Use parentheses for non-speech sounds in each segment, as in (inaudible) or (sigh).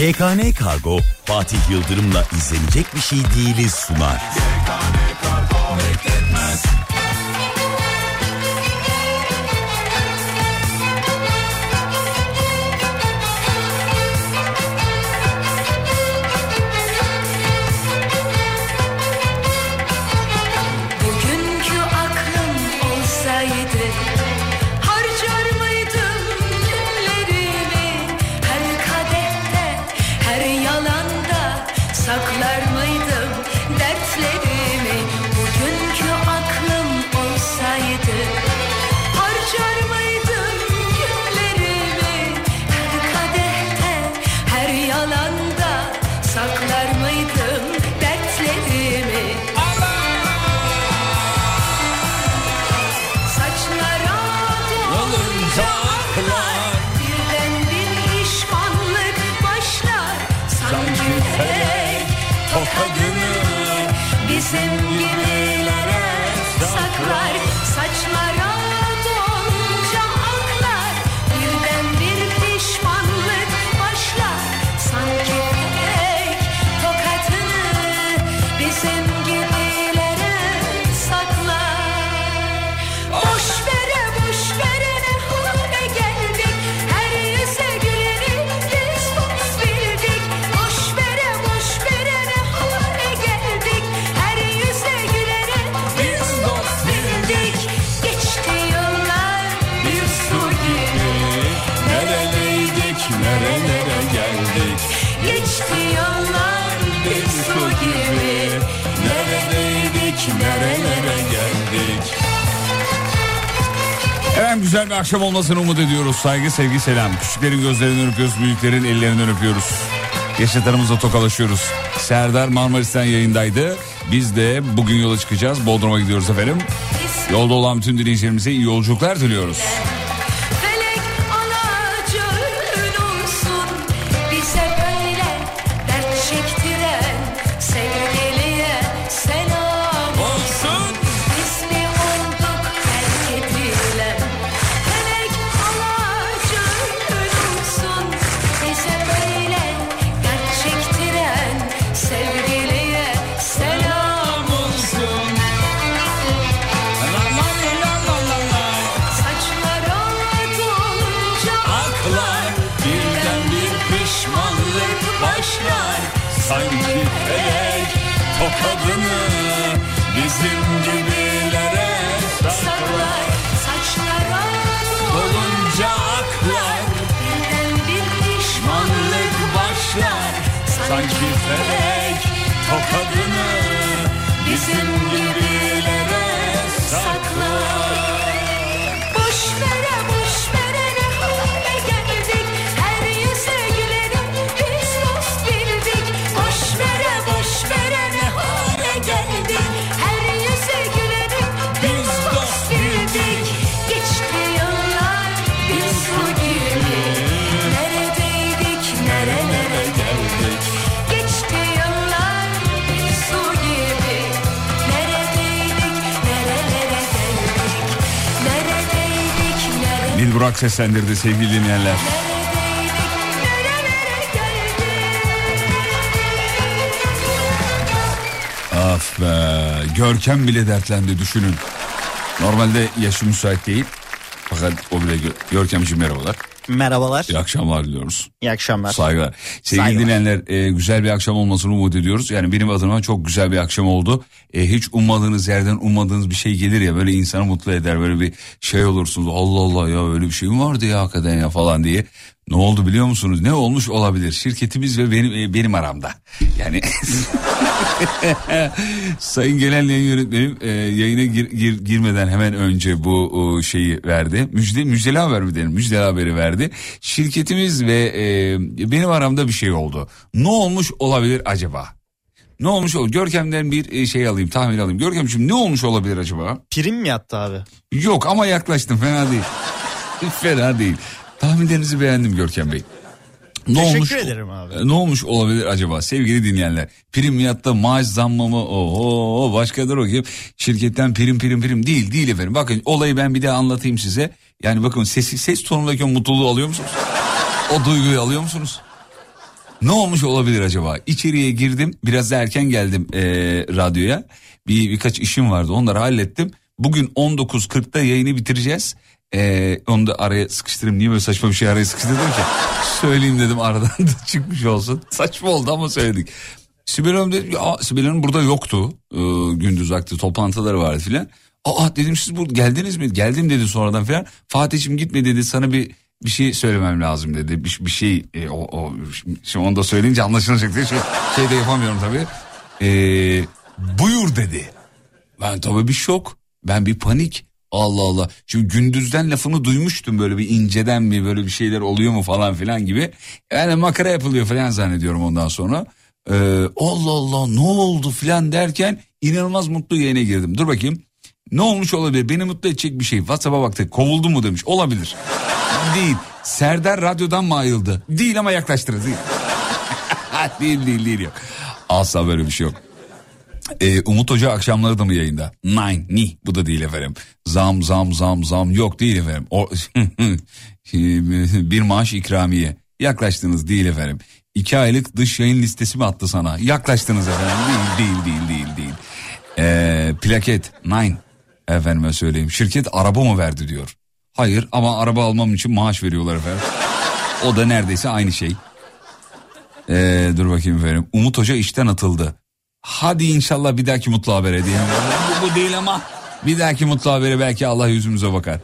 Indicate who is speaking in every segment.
Speaker 1: GKN Kargo Fatih Yıldırım'la izlenecek bir şey değiliz sunar. GKN Kargo
Speaker 2: güzel bir akşam olmasını umut ediyoruz. Saygı, sevgi, selam. Küçüklerin gözlerinden öpüyoruz, büyüklerin ellerinden öpüyoruz. Yaşıtlarımızla tokalaşıyoruz. Serdar Marmaris'ten yayındaydı. Biz de bugün yola çıkacağız. Bodrum'a gidiyoruz efendim. Yolda olan bütün dinleyicilerimize iyi yolculuklar diliyoruz. Burak seslendirdi sevgili dinleyenler. Af be. Görkem bile dertlendi düşünün. Normalde yaşı müsait değil. Fakat o bile gö Görkemciğim merhabalar.
Speaker 3: Merhabalar.
Speaker 2: İyi akşamlar diliyoruz.
Speaker 3: İyi akşamlar.
Speaker 2: Saygılar. Sevgili Saygılar. dinleyenler e, güzel bir akşam olmasını umut ediyoruz. Yani benim adıma çok güzel bir akşam oldu. E, hiç ummadığınız yerden ummadığınız bir şey gelir ya böyle insanı mutlu eder. Böyle bir şey olursunuz Allah Allah ya öyle bir şey mi vardı ya hakikaten ya falan diye. Ne oldu biliyor musunuz? Ne olmuş olabilir? Şirketimiz ve benim e, benim aramda. Yani (laughs) Sayın Genel Yayın Yönetmenim e, yayına gir, gir, girmeden hemen önce bu o, şeyi verdi. Müjde, müjdeli haber mi derim? Müjdeli haberi verdi. Şirketimiz ve e, benim aramda bir şey oldu. Ne olmuş olabilir acaba? Ne olmuş olur? Görkem'den bir e, şey alayım, tahmin alayım. Görkemciğim ne olmuş olabilir acaba?
Speaker 3: Prim mi yattı abi?
Speaker 2: Yok ama yaklaştım fena değil. (laughs) fena değil. Tahminlerinizi beğendim Görkem Bey.
Speaker 3: Ne Teşekkür olmuş, ederim abi.
Speaker 2: Ne olmuş olabilir acaba sevgili dinleyenler? Primiyatta maaş zammı mı? Oho başkadır o gibi. Şirketten prim prim prim değil değil efendim. Bakın olayı ben bir daha anlatayım size. Yani bakın ses, ses tonundaki o mutluluğu alıyor musunuz? O duyguyu alıyor musunuz? Ne olmuş olabilir acaba? İçeriye girdim biraz da erken geldim e, radyoya. Bir birkaç işim vardı onları hallettim. Bugün 19.40'da yayını bitireceğiz. Ee, onu da araya sıkıştırayım. Niye böyle saçma bir şey araya sıkıştırdım ki? (laughs) Söyleyeyim dedim aradan da (laughs) çıkmış olsun. Saçma oldu ama söyledik. Sibel Hanım dedi ya Sibel Hanım burada yoktu. Ee, gündüz vakti toplantıları vardı filan. Aa dedim siz bu geldiniz mi? Geldim dedi sonradan filan. Fatih'im gitme dedi sana bir bir şey söylemem lazım dedi. Bir, bir şey e, o, o şimdi onu da söyleyince anlaşılacak diye şey, şey de yapamıyorum tabii. Ee, buyur dedi. Ben tabii bir şok. Ben bir panik. Allah Allah. Şimdi gündüzden lafını duymuştum böyle bir inceden mi böyle bir şeyler oluyor mu falan filan gibi. Yani makara yapılıyor falan zannediyorum ondan sonra. Ee, Allah Allah ne oldu filan derken inanılmaz mutlu yayına girdim. Dur bakayım. Ne olmuş olabilir? Beni mutlu edecek bir şey. WhatsApp'a baktık. Kovuldu mu demiş. Olabilir. değil. Serdar radyodan mı ayrıldı? Değil ama yaklaştırır. Değil. (laughs) değil değil değil yok. Asla böyle bir şey yok. Ee, Umut Hoca akşamları da mı yayında? Nine, ni bu da değil efendim. Zam zam zam zam yok değil efendim. O, (laughs) bir maaş ikramiye. Yaklaştınız değil efendim. İki aylık dış yayın listesi mi attı sana? Yaklaştınız efendim. Değil değil değil değil değil. Ee, plaket nine efendime söyleyeyim. Şirket araba mı verdi diyor. Hayır ama araba almam için maaş veriyorlar efendim. O da neredeyse aynı şey. Ee, dur bakayım efendim. Umut Hoca işten atıldı. Hadi inşallah bir dahaki mutlu habere diyelim. (laughs) bu, bu değil ama bir dahaki mutlu habere belki Allah yüzümüze bakar.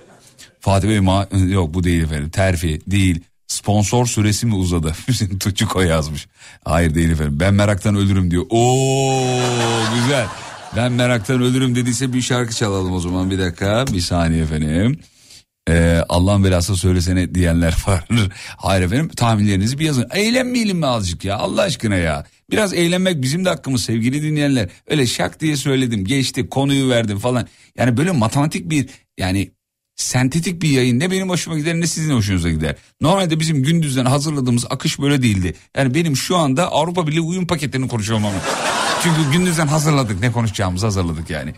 Speaker 2: Fatih Bey ma- yok bu değil efendim. Terfi değil. Sponsor süresi mi uzadı? (laughs) Tuçuko yazmış. Hayır değil efendim. Ben meraktan ölürüm diyor. Oo güzel. Ben meraktan ölürüm dediyse bir şarkı çalalım o zaman. Bir dakika bir saniye efendim. Ee, Allah'ın belası söylesene diyenler (laughs) var. Hayır efendim tahminlerinizi bir yazın. Eğlenmeyelim mi azıcık ya Allah aşkına ya. Biraz eğlenmek bizim de hakkımız sevgili dinleyenler. Öyle şak diye söyledim geçti konuyu verdim falan. Yani böyle matematik bir yani sentetik bir yayın ne benim hoşuma gider ne sizin hoşunuza gider. Normalde bizim gündüzden hazırladığımız akış böyle değildi. Yani benim şu anda Avrupa Birliği uyum paketlerini konuşuyorum ama. Çünkü gündüzden hazırladık ne konuşacağımızı hazırladık yani.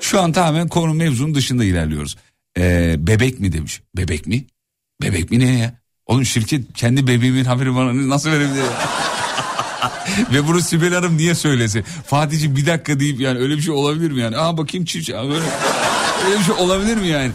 Speaker 2: Şu an tamamen konu mevzunun dışında ilerliyoruz. Ee, bebek mi demiş. Bebek mi? Bebek mi ne ya? Oğlum şirket kendi bebeğimin haberi bana nasıl verebilir? (laughs) Ve bunu Sibel Hanım niye söylese? Fatih'ciğim bir dakika deyip yani öyle bir şey olabilir mi yani? Aa bakayım çift böyle, öyle bir şey olabilir mi yani?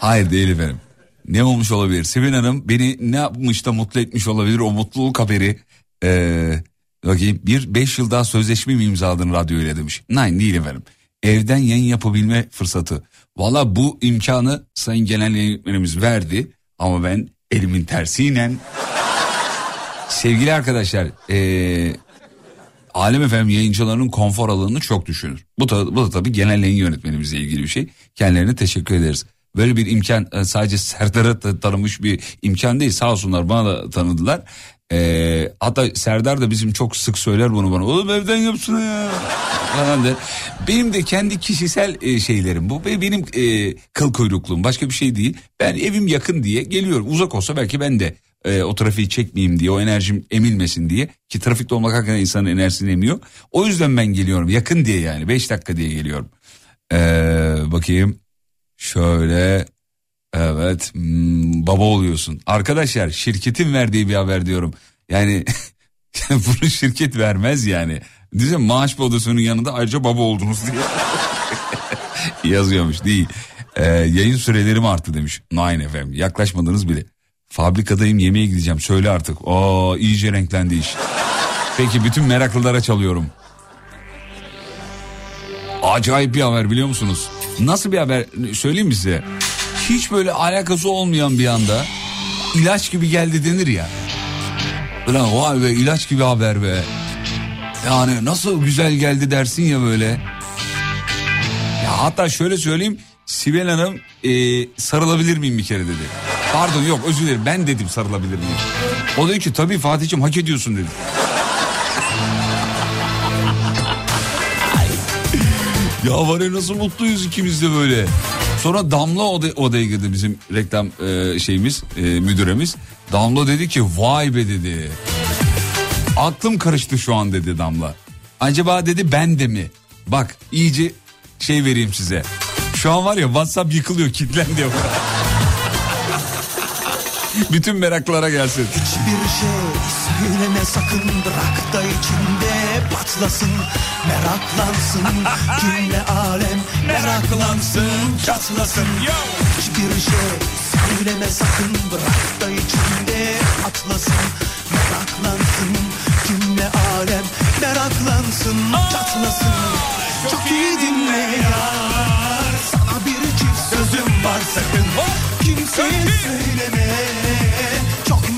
Speaker 2: Hayır değil efendim. Ne olmuş olabilir? Sibel Hanım beni ne yapmış da mutlu etmiş olabilir o mutluluk haberi. Ee, bakayım bir beş yıl daha sözleşme mi imzaladın radyo ile demiş. Nein değil efendim. Evden yayın yapabilme fırsatı. Valla bu imkanı sayın genel yönetmenimiz verdi. Ama ben elimin tersiyle Sevgili arkadaşlar, ee, Alem Efem yayıncılarının konfor alanını çok düşünür. Bu da, bu da tabii genel yayın yönetmenimizle ilgili bir şey. Kendilerine teşekkür ederiz. Böyle bir imkan sadece Serdar'a tanımış bir imkan değil. Sağ olsunlar bana da tanıdılar. Ee, hatta Serdar da bizim çok sık söyler bunu bana. Oğlum evden yapsın ya. Falan der. Benim de kendi kişisel e, şeylerim bu. Benim e, kıl kuyrukluğum başka bir şey değil. Ben evim yakın diye geliyorum. Uzak olsa belki ben de e, o trafiği çekmeyeyim diye o enerjim emilmesin diye ki trafikte olmak hakikaten insanın enerjisini emiyor. O yüzden ben geliyorum yakın diye yani 5 dakika diye geliyorum. Ee, bakayım şöyle evet hmm, baba oluyorsun. Arkadaşlar şirketin verdiği bir haber diyorum. Yani (laughs) bunu şirket vermez yani. Diyeceğim maaş bodosunun yanında ayrıca baba oldunuz diye. (laughs) Yazıyormuş değil. Ee, yayın sürelerim arttı demiş. Nine FM yaklaşmadınız bile. Fabrikadayım yemeğe gideceğim söyle artık. Aa iyice renklendi iş. Peki bütün meraklılara çalıyorum. Acayip bir haber biliyor musunuz? Nasıl bir haber söyleyeyim mi size? Hiç böyle alakası olmayan bir anda ilaç gibi geldi denir ya. Ulan vay be ilaç gibi haber be. Yani nasıl güzel geldi dersin ya böyle. Ya hatta şöyle söyleyeyim Sibel Hanım e, sarılabilir miyim bir kere dedi. Pardon yok özür dilerim ben dedim sarılabilir miyim? O dedi ki tabii Fatih'ciğim hak ediyorsun dedi. (laughs) ya var ya nasıl mutluyuz ikimiz de böyle. Sonra Damla oda, odaya girdi bizim reklam e, şeyimiz e, müdüremiz. Damla dedi ki vay be dedi. Aklım karıştı şu an dedi Damla. Acaba dedi ben de mi? Bak iyice şey vereyim size. Şu an var ya WhatsApp yıkılıyor kilitlendi. (laughs) Bütün meraklara gelsin.
Speaker 4: Hiçbir şey söyleme sakın. Bırak da içinde patlasın. Meraklansın. (laughs) Cümle alem meraklansın. Çatlasın. Hiçbir şey söyleme sakın. Bırak da içinde patlasın. Meraklansın. Cümle alem meraklansın. Çatlasın. Çok iyi dinle yar sana bir çift sözüm var sakın. Kimseye söyleme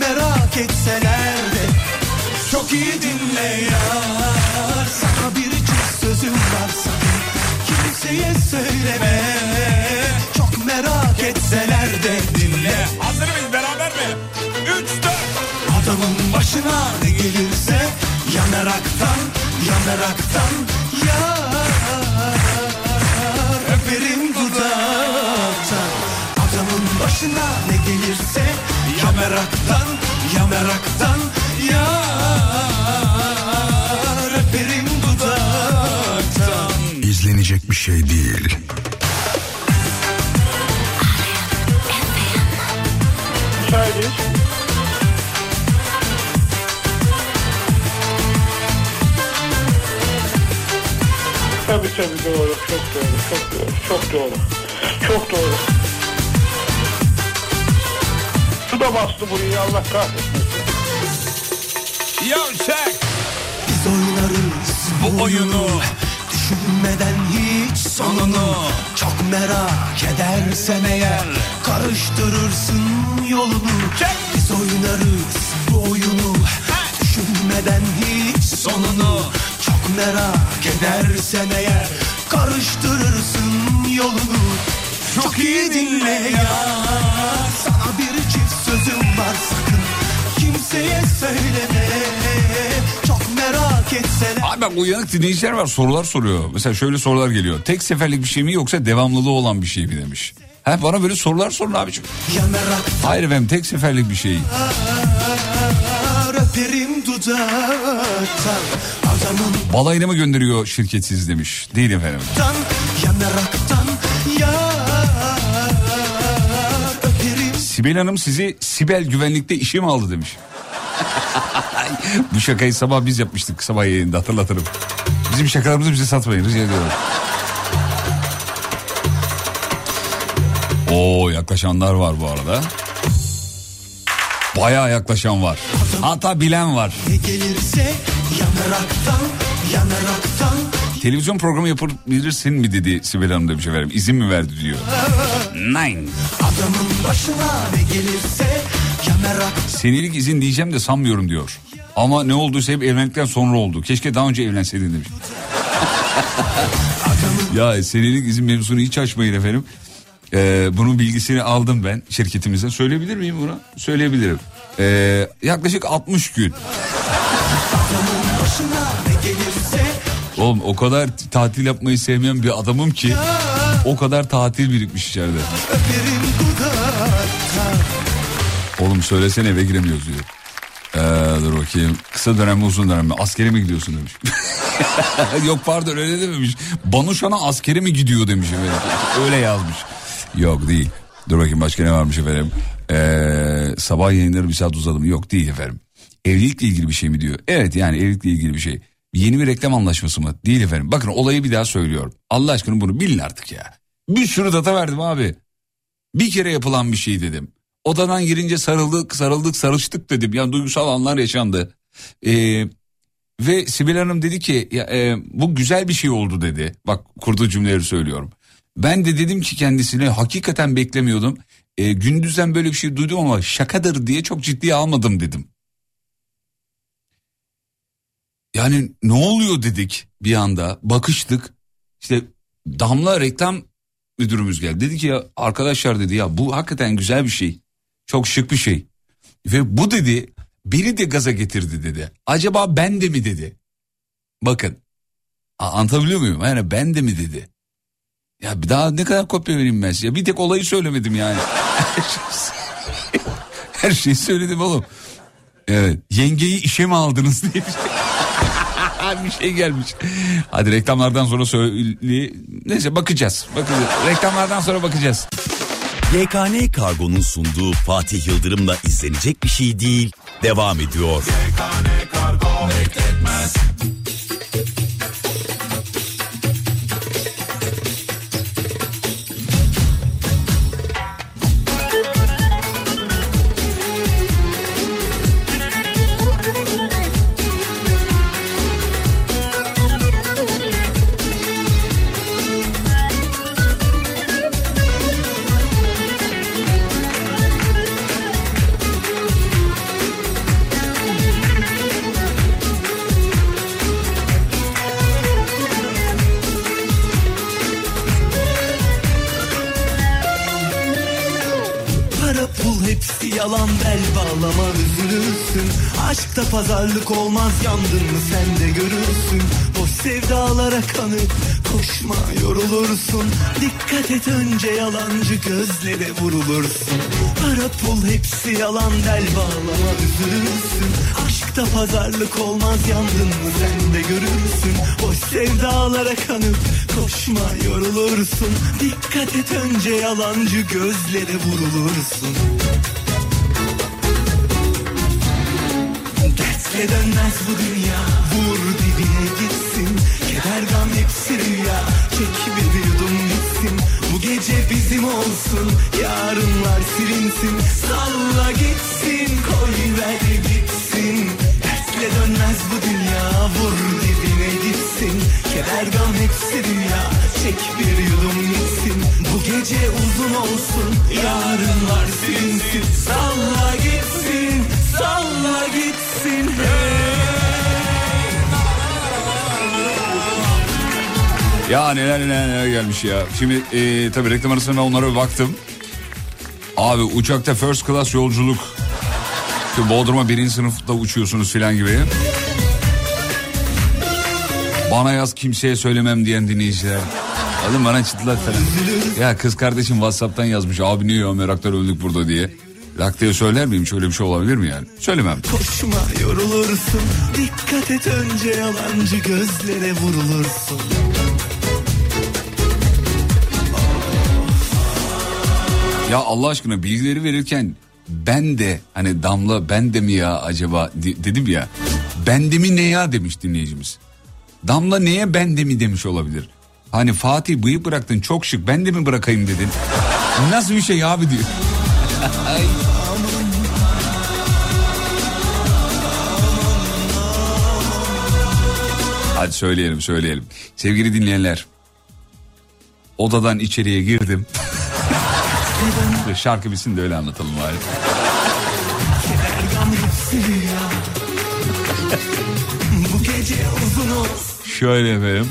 Speaker 4: merak etseler de Çok iyi dinle yar Sana bir çift sözüm var sakın Kimseye söyleme Çok merak etseler de dinle.
Speaker 2: Hazır mıyız? Beraber mi? 3 4
Speaker 4: Adamın başına ne gelirse Yanaraktan yanaraktan Yar. Öperim dudaktan. Adamın başına ne gelirse Ya meraktan ya meraktan Yar Öperim dudaktan
Speaker 5: İzlenecek bir şey değil.
Speaker 6: Tabii tabii doğru. Çok doğru. Çok doğru. Çok doğru. Çok doğru. Su da bastı burayı Allah kahretsin.
Speaker 4: Biz oynarız bu oyunu Düşünmeden hiç sonunu Çok merak edersen eğer Karıştırırsın yolunu. Biz oynarız bu oyunu. Düşünmeden hiç sonunu Çok merak edersen eğer Karıştırırsın yolunu. Çok iyi dinle ya. Sana bir çift sözüm var sakın Kimseye söyleme Çok merak etseler
Speaker 2: Abi bak uyanık dinleyiciler var sorular soruyor. Mesela şöyle sorular geliyor. Tek seferlik bir şey mi yoksa devamlılığı olan bir şey mi demiş. Ha bana böyle sorular sorun abiciğim. Hayır efendim tek seferlik bir şey.
Speaker 4: öperim dudaktan Adamın
Speaker 2: Balayına mı gönderiyor şirket siz demiş. Değil efendim.
Speaker 4: tan ya meraktan Yar
Speaker 2: Sibel Hanım sizi Sibel güvenlikte işe mi aldı demiş. Bu şakayı sabah biz yapmıştık sabah yayında hatırlatırım. Bizim şakalarımızı bize satmayın rica ediyorum. Oo yaklaşanlar var bu arada. Bayağı yaklaşan var. Hatta bilen var.
Speaker 4: gelirse Ya meraktan ya meraktan
Speaker 2: Televizyon programı yapabilirsin mi dedi Sibel Hanım demiş efendim. İzin mi verdi diyor. Nine.
Speaker 4: Adamın başına ne gelirse Ya merak
Speaker 2: Senelik izin diyeceğim de sanmıyorum diyor. Ama ne olduysa hep evlendikten sonra oldu. Keşke daha önce evlenseydin demiş. (laughs) ya senelik izin mevzusunu hiç açmayın efendim. Ee, bunun bilgisini aldım ben şirketimizden. Söyleyebilir miyim bunu? Söyleyebilirim. Ee, yaklaşık 60 gün. Oğlum o kadar tatil yapmayı sevmeyen bir adamım ki o kadar tatil birikmiş içeride. Oğlum söylesene eve giremiyoruz diyor. Ee, dur bakayım. Kısa dönem mi uzun dönem mi? Askere mi gidiyorsun demiş. (laughs) Yok pardon öyle dememiş. Banuşan'a askere mi gidiyor demiş efendim. Öyle yazmış. Yok değil. Dur bakayım başka ne varmış efendim. Ee, sabah yayınları bir saat uzadı mı? Yok değil efendim. Evlilikle ilgili bir şey mi diyor? Evet yani evlilikle ilgili bir şey. Yeni bir reklam anlaşması mı? Değil efendim. Bakın olayı bir daha söylüyorum. Allah aşkına bunu bilin artık ya. Bir sürü data verdim abi. Bir kere yapılan bir şey dedim. Odadan girince sarıldık, sarıldık, sarıştık dedim. Yani duygusal anlar yaşandı. Ee, ve Sibel Hanım dedi ki ya, e, bu güzel bir şey oldu dedi. Bak kurduğu cümleleri söylüyorum. Ben de dedim ki kendisine hakikaten beklemiyordum. E, gündüzden böyle bir şey duydum ama şakadır diye çok ciddiye almadım dedim. Yani ne oluyor dedik bir anda bakıştık. İşte Damla reklam müdürümüz geldi. Dedi ki ya arkadaşlar dedi ya bu hakikaten güzel bir şey. Çok şık bir şey. Ve bu dedi beni de gaza getirdi dedi. Acaba ben de mi dedi. Bakın anlatabiliyor muyum? Yani ben de mi dedi. Ya bir daha ne kadar kopya vereyim ben size. Bir tek olayı söylemedim yani. (laughs) Her şeyi söyledim oğlum. Evet yengeyi işe mi aldınız diye bir şey. (laughs) bir şey gelmiş. Hadi reklamlardan sonra söyle... Neyse bakacağız. bakacağız. Reklamlardan sonra bakacağız.
Speaker 7: YKN Kargo'nun sunduğu Fatih Yıldırım'la izlenecek bir şey değil devam ediyor. YKN Kargo bekletmez.
Speaker 4: Pazarlık olmaz yandın mı sen de görürsün. Boş sevdalara kanıp koşma yorulursun. Dikkat et önce yalancı gözlere vurulursun. Para pul hepsi yalan bel bağlama üzülürsün. Aşkta pazarlık olmaz yandın mı sen de görürsün. Boş sevdalara kanıp koşma yorulursun. Dikkat et önce yalancı gözlere vurulursun Dertle dönmez bu dünya. Vur dibine gitsin. Keder gam hepsi rüya. Çek bir yudum bitsin Bu gece bizim olsun. Yarınlar silinsin. Salla gitsin. Koy ver gitsin. Dertle dönmez bu dünya. Vur dibine gitsin. Keder gam hepsi rüya. Çek bir yudum bitsin Bu gece uzun olsun. Yarınlar silinsin. Salla gitsin Salla gitsin
Speaker 2: Ya neler neler neler gelmiş ya. Şimdi e, tabii reklam arasında onlara bir baktım. Abi uçakta first class yolculuk. İşte Bodrum'a birinci sınıfta uçuyorsunuz filan gibi. Bana yaz kimseye söylemem diyen dinleyiciler. Alın bana çıtlat falan. Ya kız kardeşim Whatsapp'tan yazmış. Abi niye ya meraktan öldük burada diye. Lakte'ye söyler miyim? Şöyle bir şey olabilir mi yani? Söylemem.
Speaker 4: Koşma yorulursun Dikkat et önce yalancı gözlere vurulursun
Speaker 2: Ya Allah aşkına bilgileri verirken ben de hani Damla ben de mi ya acaba de- dedim ya. Ben de mi ne ya demiş dinleyicimiz. Damla neye ben de mi demiş olabilir. Hani Fatih bıyık bıraktın çok şık ben de mi bırakayım dedin. Nasıl bir şey abi diyor. (laughs) Hadi söyleyelim söyleyelim. Sevgili dinleyenler. Odadan içeriye girdim. (laughs) Şarkı bitsin de öyle anlatalım bari. Şöyle efendim.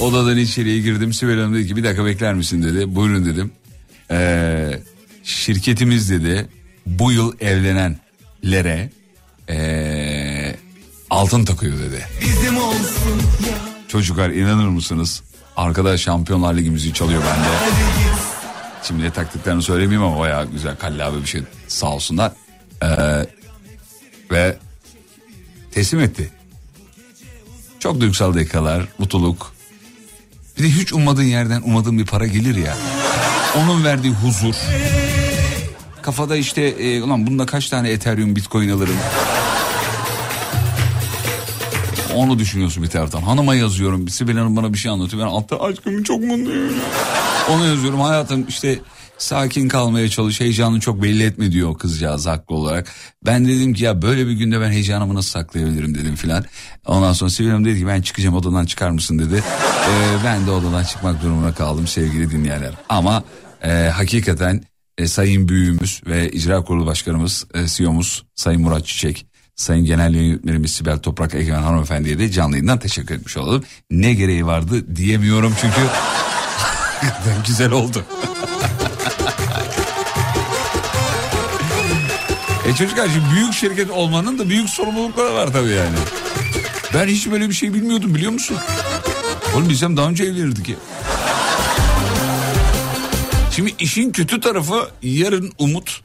Speaker 2: Odadan içeriye girdim. Sibel Hanım dedi ki bir dakika bekler misin dedi. Buyurun dedim. Ee, şirketimiz dedi bu yıl evlenenlere ee, altın takıyor dedi.
Speaker 4: bizim olsun ya
Speaker 2: Çocuklar inanır mısınız? Arkada Şampiyonlar Ligi müziği çalıyor bende. Şimdi ne taktıklarını söylemeyeyim ama bayağı güzel kallavi bir şey sağ olsunlar. Ee, ve teslim etti. Çok duygusal dakikalar, mutluluk. Bir de hiç ummadığın yerden ummadığın bir para gelir ya. Onun verdiği huzur. Kafada işte e, ulan bunda kaç tane Ethereum Bitcoin alırım. Onu düşünüyorsun bir taraftan. Hanıma yazıyorum. Sibel Hanım bana bir şey anlatıyor. Ben altta aşkım çok mutluyum. Onu yazıyorum. Hayatım işte sakin kalmaya çalış. Heyecanını çok belli etme diyor kızcağız haklı olarak. Ben dedim ki ya böyle bir günde ben heyecanımı nasıl saklayabilirim dedim filan. Ondan sonra Sibel Hanım dedi ki ben çıkacağım odadan çıkar mısın dedi. Ee, ben de odadan çıkmak durumuna kaldım sevgili dinleyenler. Ama e, hakikaten e, Sayın Büyüğümüz ve İcra Kurulu Başkanımız, e, CEO'muz Sayın Murat Çiçek, Sayın Genel Yönetmenimiz Sibel Toprak Egemen Hanımefendi'ye de canlı yayından teşekkür etmiş olalım. Ne gereği vardı diyemiyorum çünkü (laughs) güzel oldu. e çocuklar şimdi büyük şirket olmanın da büyük sorumlulukları var tabii yani. Ben hiç böyle bir şey bilmiyordum biliyor musun? Oğlum bilsem daha önce evlenirdik ya. Şimdi işin kötü tarafı yarın Umut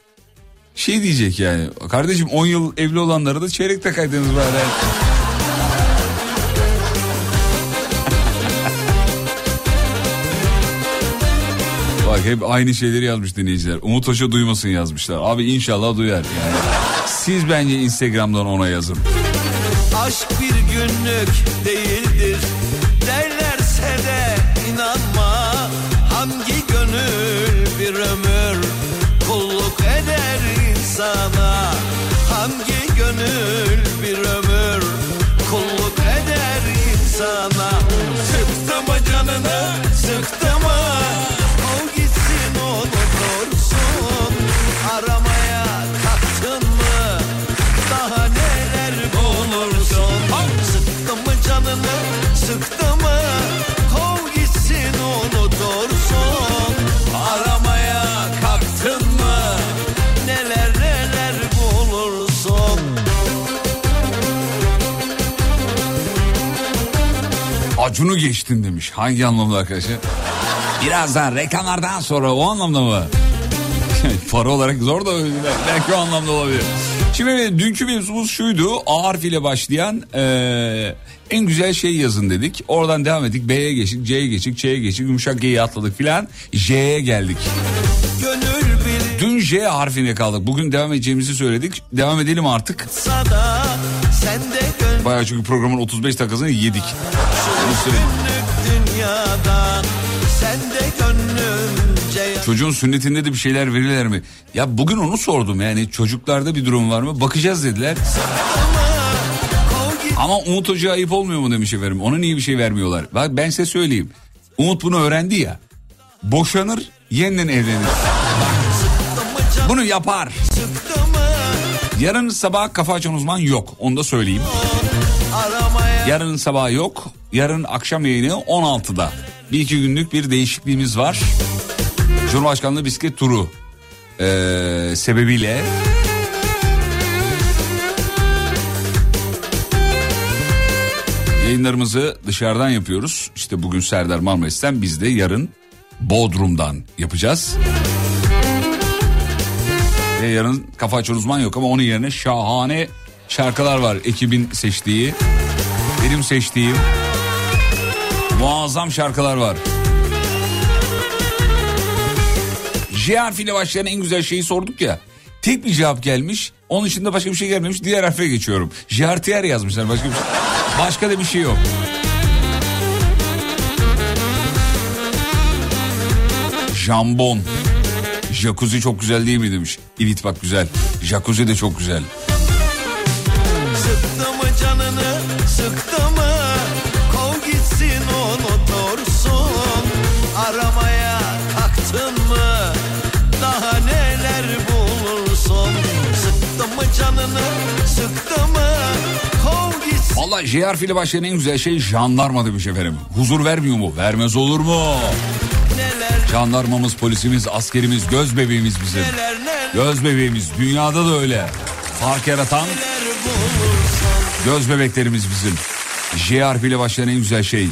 Speaker 2: şey diyecek yani. Kardeşim 10 yıl evli olanlara da çeyrek takaydınız bari. (laughs) Vay hep aynı şeyleri yazmış dinleyiciler. Umut Hoş'a duymasın yazmışlar. Abi inşallah duyar yani. Siz bence Instagram'dan ona yazın.
Speaker 8: Aşk bir günlük değildir insana Hangi gönül bir ömür? Kulluk eder insana
Speaker 2: Acunu geçtin demiş. Hangi anlamda arkadaşlar? Birazdan reklamlardan sonra o anlamda mı? (laughs) Para olarak zor da belki o anlamda olabilir. Şimdi dünkü mevzumuz şuydu. A harfiyle başlayan eee, en güzel şey yazın dedik. Oradan devam ettik. B'ye geçtik, C'ye geçtik, Ç'ye geçtik. Yumuşak G'yi atladık filan. J'ye geldik. J harfine kaldık. Bugün devam edeceğimizi söyledik. Devam edelim artık. Bayağı çünkü programın 35 dakikasını yedik. Çocuğun sünnetinde de bir şeyler verirler mi? Ya bugün onu sordum yani çocuklarda bir durum var mı? Bakacağız dediler. Ama Umut Hoca ayıp olmuyor mu demiş efendim. Ona niye bir şey vermiyorlar? Bak ben size söyleyeyim. Umut bunu öğrendi ya. Boşanır yeniden evlenir. Bunu yapar. Yarın sabah kafa açan uzman yok. Onu da söyleyeyim. Yarın sabah yok. Yarın akşam yayını 16'da. Bir iki günlük bir değişikliğimiz var. Cumhurbaşkanlığı bisiklet turu ee, sebebiyle yayınlarımızı dışarıdan yapıyoruz. İşte bugün Serdar Marmaris'ten biz de yarın Bodrum'dan yapacağız. Ve yarın kafa açan uzman yok ama onun yerine şahane şarkılar var. Ekibin seçtiği, benim seçtiğim muazzam şarkılar var. J harfiyle başlayan en güzel şeyi sorduk ya. Tek bir cevap gelmiş. Onun dışında başka bir şey gelmemiş. Diğer harfe geçiyorum. Jartiyer yazmışlar. Başka bir şey. Başka da bir şey yok. Jambon. Jacuzzi çok güzel değil mi demiş. Evet bak güzel. Jacuzzi de çok güzel.
Speaker 8: Sıktı mı canını sıktı mı Kov gitsin unutursun Aramaya kalktın mı Daha neler bulursun Sıktı mı canını sıktı mı Kov gitsin
Speaker 2: Valla J harfiyle başlayan en güzel şey jandarma demiş efendim. Huzur vermiyor mu? Vermez olur mu? Jandarmamız, polisimiz, askerimiz, göz bebeğimiz bizim. Göz bebeğimiz. Dünyada da öyle. Fark yaratan göz bebeklerimiz bizim. J harfiyle başlayan en güzel şey.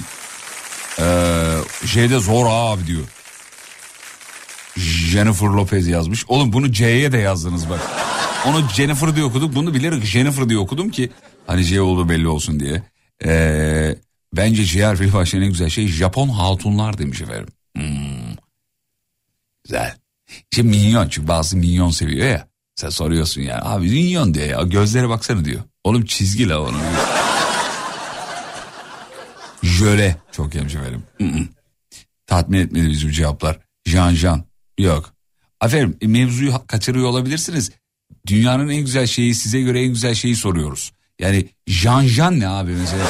Speaker 2: Ee, J'de zor abi diyor. Jennifer Lopez yazmış. Oğlum bunu C'ye de yazdınız bak. Onu Jennifer diye okuduk. Bunu bilerek Jennifer diye okudum ki hani J olduğu belli olsun diye. Ee, bence J harfiyle başlayan en güzel şey Japon hatunlar demiş efendim. Hmm. Güzel. İşte minyon çünkü bazı minyon seviyor ya. Sen soruyorsun ya abi minyon diyor ya gözlere baksana diyor. Oğlum çizgi la onu. Jöle çok yemiş efendim. Tatmin etmedi bizim cevaplar. Jan Jan yok. Aferin e, mevzuyu kaçırıyor olabilirsiniz. Dünyanın en güzel şeyi size göre en güzel şeyi soruyoruz. Yani Jan Jan ne abi mesela?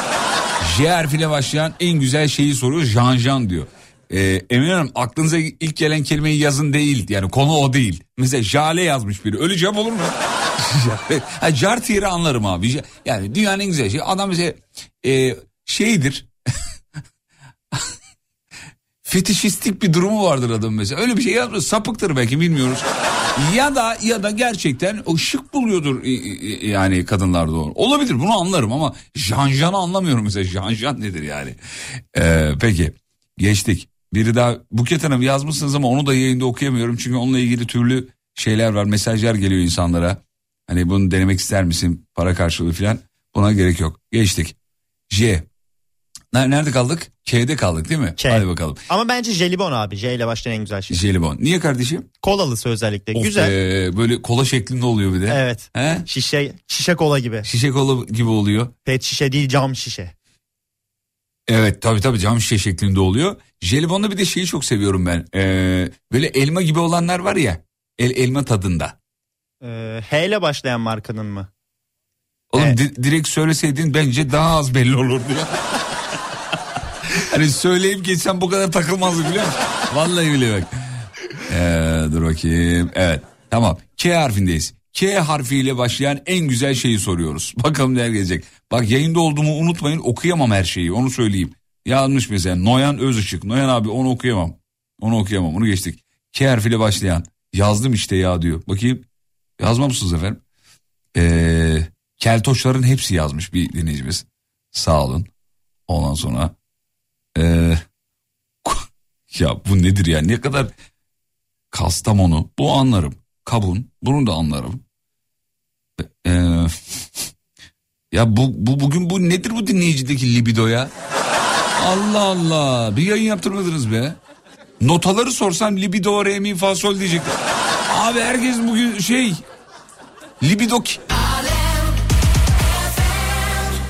Speaker 2: J harfiyle başlayan en güzel şeyi soruyor Jan Jan diyor. Ee, Emin Hanım aklınıza ilk gelen kelimeyi yazın değil. Yani konu o değil. Mesela jale yazmış biri. Öyle cevap olur mu? (laughs) ha, Jartier'i anlarım abi. Yani dünyanın en güzel şeyi. Adam mesela e, şeydir. (laughs) fetişistik bir durumu vardır adam mesela. Öyle bir şey yazmıyor. Sapıktır belki bilmiyoruz. ya da ya da gerçekten o şık buluyordur yani kadınlar onu. Olabilir bunu anlarım ama janjanı anlamıyorum mesela. Janjan nedir yani? Ee, peki geçtik. Biri daha Buket Hanım yazmışsınız ama onu da yayında okuyamıyorum. Çünkü onunla ilgili türlü şeyler var. Mesajlar geliyor insanlara. Hani bunu denemek ister misin? Para karşılığı falan. Buna gerek yok. Geçtik. J. Nerede kaldık? K'de kaldık değil mi?
Speaker 3: K.
Speaker 2: Hadi bakalım.
Speaker 3: Ama bence jelibon abi. J ile başlayan en güzel şey.
Speaker 2: Jelibon. Niye kardeşim?
Speaker 3: Kolalısı özellikle.
Speaker 2: Of
Speaker 3: güzel.
Speaker 2: be, böyle kola şeklinde oluyor bir de.
Speaker 3: Evet.
Speaker 2: He?
Speaker 3: Şişe, şişe kola gibi.
Speaker 2: Şişe kola gibi oluyor.
Speaker 3: Pet şişe değil cam şişe.
Speaker 2: Evet tabii tabii cam şişe şeklinde oluyor. Jelibonda bir de şeyi çok seviyorum ben. Ee, böyle elma gibi olanlar var ya. El, elma tadında.
Speaker 3: Ee, H ile başlayan markanın mı?
Speaker 2: Oğlum
Speaker 3: Evet.
Speaker 2: di- direkt söyleseydin bence daha az belli olurdu ya. hani söyleyip geçsem bu kadar takılmazdı biliyor musun? Vallahi bile bak. Ee, dur bakayım. Evet tamam. K harfindeyiz. K harfiyle başlayan en güzel şeyi soruyoruz. (laughs) Bakalım neler gelecek. Bak yayında olduğumu unutmayın okuyamam her şeyi onu söyleyeyim. Yazmış mesela Noyan Özışık. Noyan abi onu okuyamam. Onu okuyamam onu geçtik. K harfiyle başlayan. Yazdım işte ya diyor. Bakayım yazmamışsınız efendim. Ee, Keltoşların hepsi yazmış bir dinleyicimiz. Sağ olun. Ondan sonra ee, (laughs) ya bu nedir ya ne kadar Kastamonu bu anlarım. Kabun bunu da anlarım. Ee, (laughs) ya bu, bu bugün bu nedir bu dinleyicideki libido ya? Allah Allah bir yayın yaptırmadınız be. Notaları sorsam libido re mi fa sol diyecek. Abi herkes bugün şey libido ki.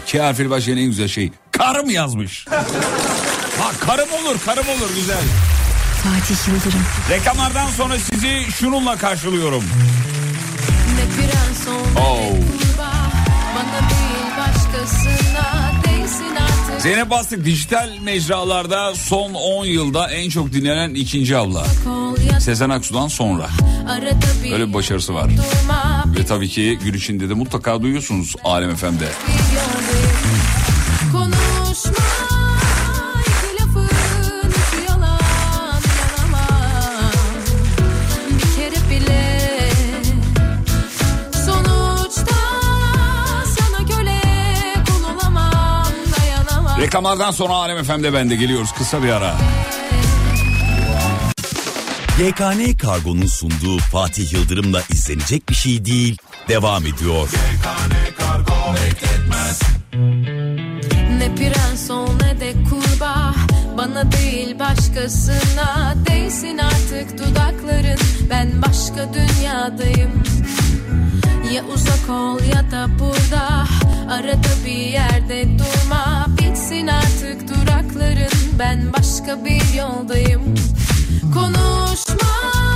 Speaker 2: K harfiyle başlayan en güzel şey. Karım yazmış. ha karım olur karım olur güzel.
Speaker 1: Fatih Yıldırım.
Speaker 2: Reklamlardan sonra sizi şununla karşılıyorum. Oh.
Speaker 1: kurbağa. Bana değil başkasına değsin artık.
Speaker 2: Zeynep Bastık dijital mecralarda son 10 yılda en çok dinlenen ikinci abla. Sezen Aksu'dan sonra. Öyle bir başarısı var. Ve tabii ki gün içinde de mutlaka duyuyorsunuz Alem FM'de.
Speaker 1: bir
Speaker 2: Reklamlardan sonra Alem FM'de ben de geliyoruz kısa bir ara.
Speaker 7: YKN Kargo'nun sunduğu Fatih Yıldırım'la izlenecek bir şey değil. Devam ediyor.
Speaker 1: Ne prens ol ne de kurbağa Bana değil başkasına Değsin artık dudakların Ben başka dünyadayım Ya uzak ol ya da burada. Arada bir yerde durma. Bitsin artık durakların. Ben başka bir yoldayım. Konuşma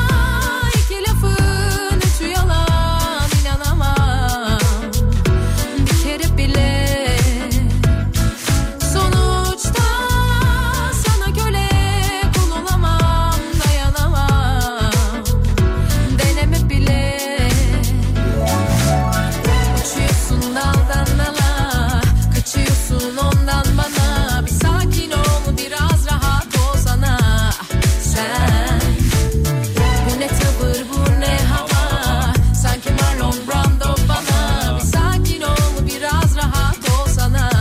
Speaker 1: kaçıyorsun ondan bana bir sakin ol biraz rahat olsana sen bu ne tavır bu ne hava Sanki Marlon Brando bana Bir sakin ol biraz rahat olsana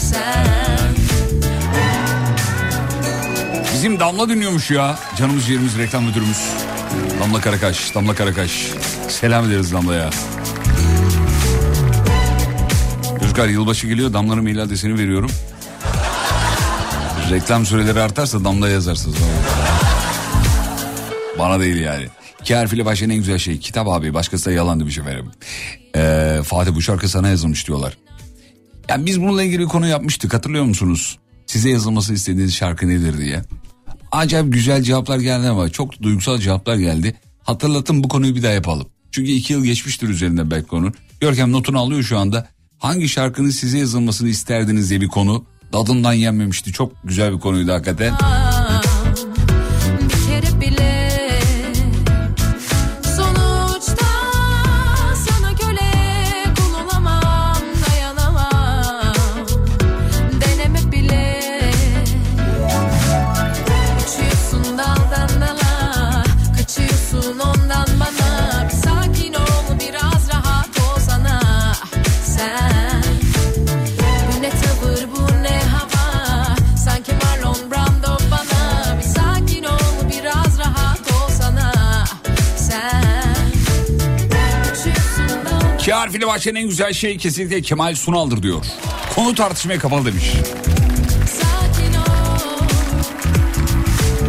Speaker 1: Sen
Speaker 2: Bizim Damla dinliyormuş ya. Canımız yerimiz reklam müdürümüz. Damla Karakaş, Damla Karakaş. Selam ederiz Damla'ya. Rüzgar yılbaşı geliyor Damla'nın mail adresini veriyorum. Reklam süreleri artarsa Damla yazarsınız. Bana değil yani. İki harfiyle başlayan en güzel şey. Kitap abi başkası da yalan demiş efendim. Ee, Fatih bu şarkı sana yazılmış diyorlar. Yani biz bununla ilgili bir konu yapmıştık hatırlıyor musunuz? Size yazılması istediğiniz şarkı nedir diye. Acayip güzel cevaplar geldi ama çok duygusal cevaplar geldi. Hatırlatın bu konuyu bir daha yapalım. Çünkü iki yıl geçmiştir üzerinden belki konu. Görkem notunu alıyor şu anda. Hangi şarkının size yazılmasını isterdiniz diye bir konu. Dadından yenmemişti. Çok güzel bir konuydu hakikaten.
Speaker 1: bir
Speaker 2: harfiyle başlayan en güzel şey kesinlikle Kemal Sunal'dır diyor. Konu tartışmaya kapalı demiş.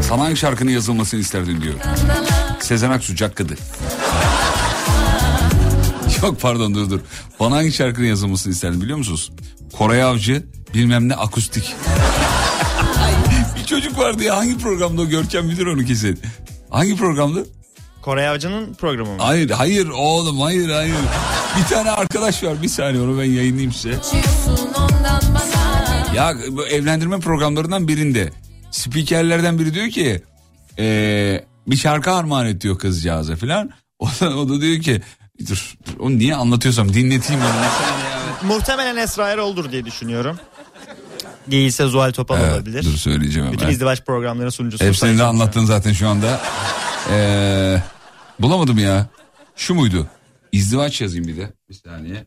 Speaker 2: Sana hangi şarkının yazılmasını isterdin diyor. Sezen Aksu Cakkadı. (laughs) Yok pardon dur dur. Bana hangi şarkının yazılmasını isterdin biliyor musunuz? Koray Avcı bilmem ne akustik. (laughs) bir çocuk vardı ya hangi programda o Görkem bilir onu kesin. Hangi programda?
Speaker 3: Kore Avcı'nın programı mı?
Speaker 2: Hayır hayır oğlum hayır hayır. Bir tane arkadaş var bir saniye onu ben yayınlayayım size. Ya bu evlendirme programlarından birinde spikerlerden biri diyor ki eee, bir şarkı armağan et diyor kızcağıza filan. O da, o da diyor ki dur onu niye anlatıyorsam dinleteyim onu.
Speaker 3: Muhtemelen Esra Erol'dur diye düşünüyorum. Değilse Zuhal Topal
Speaker 2: Evet,
Speaker 3: olabilir.
Speaker 2: dur söyleyeceğim
Speaker 3: Bütün
Speaker 2: hemen.
Speaker 3: izdivaç programlarının sunucusu.
Speaker 2: Hepsini de anlattın zaten şu anda. Eee, bulamadım ya. Şu muydu? İzdivaç yazayım bir de. Bir saniye.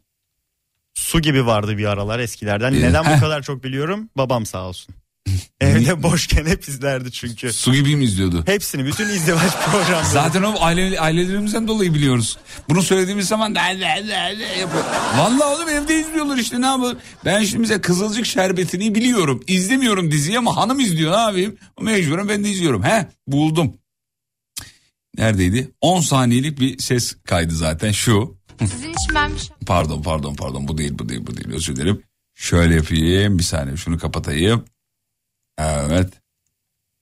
Speaker 3: Su gibi vardı bir aralar eskilerden.
Speaker 2: Ee,
Speaker 3: Neden
Speaker 2: heh.
Speaker 3: bu kadar çok biliyorum? Babam sağ olsun. (laughs) Evde boşken hep izlerdi çünkü.
Speaker 2: Su gibi mi izliyordu?
Speaker 3: Hepsini bütün izdivaç (laughs) programları.
Speaker 2: Zaten o aile, ailelerimizden dolayı biliyoruz. Bunu söylediğimiz zaman da. Vallahi oğlum evde izliyorlar işte ne yapalım. Ben şimdi mesela Kızılcık Şerbeti'ni biliyorum. İzlemiyorum diziyi ama hanım izliyor ne yapayım? Mecburen ben de izliyorum. He buldum. Neredeydi? 10 saniyelik bir ses kaydı zaten şu.
Speaker 9: Sizin için ben bir şey... (laughs)
Speaker 2: Pardon pardon pardon bu değil bu değil bu değil özür dilerim. Şöyle yapayım bir saniye şunu kapatayım. Evet.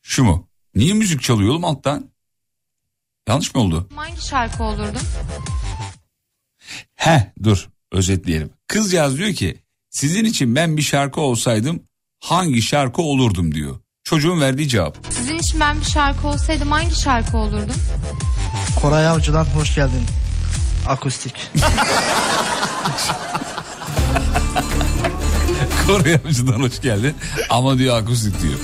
Speaker 2: Şu mu? Niye müzik çalıyor oğlum alttan? Yanlış mı oldu?
Speaker 9: Hangi şarkı olurdum?
Speaker 2: He dur özetleyelim. Kızcağız diyor ki sizin için ben bir şarkı olsaydım hangi şarkı olurdum diyor. Çocuğun verdiği cevap.
Speaker 9: Sizin için ben bir şarkı olsaydım hangi şarkı olurdum?
Speaker 10: Koray Avcı'dan hoş geldin. Akustik. (laughs)
Speaker 2: Kore Avcı'dan hoş geldin ama diyor akustik diyor.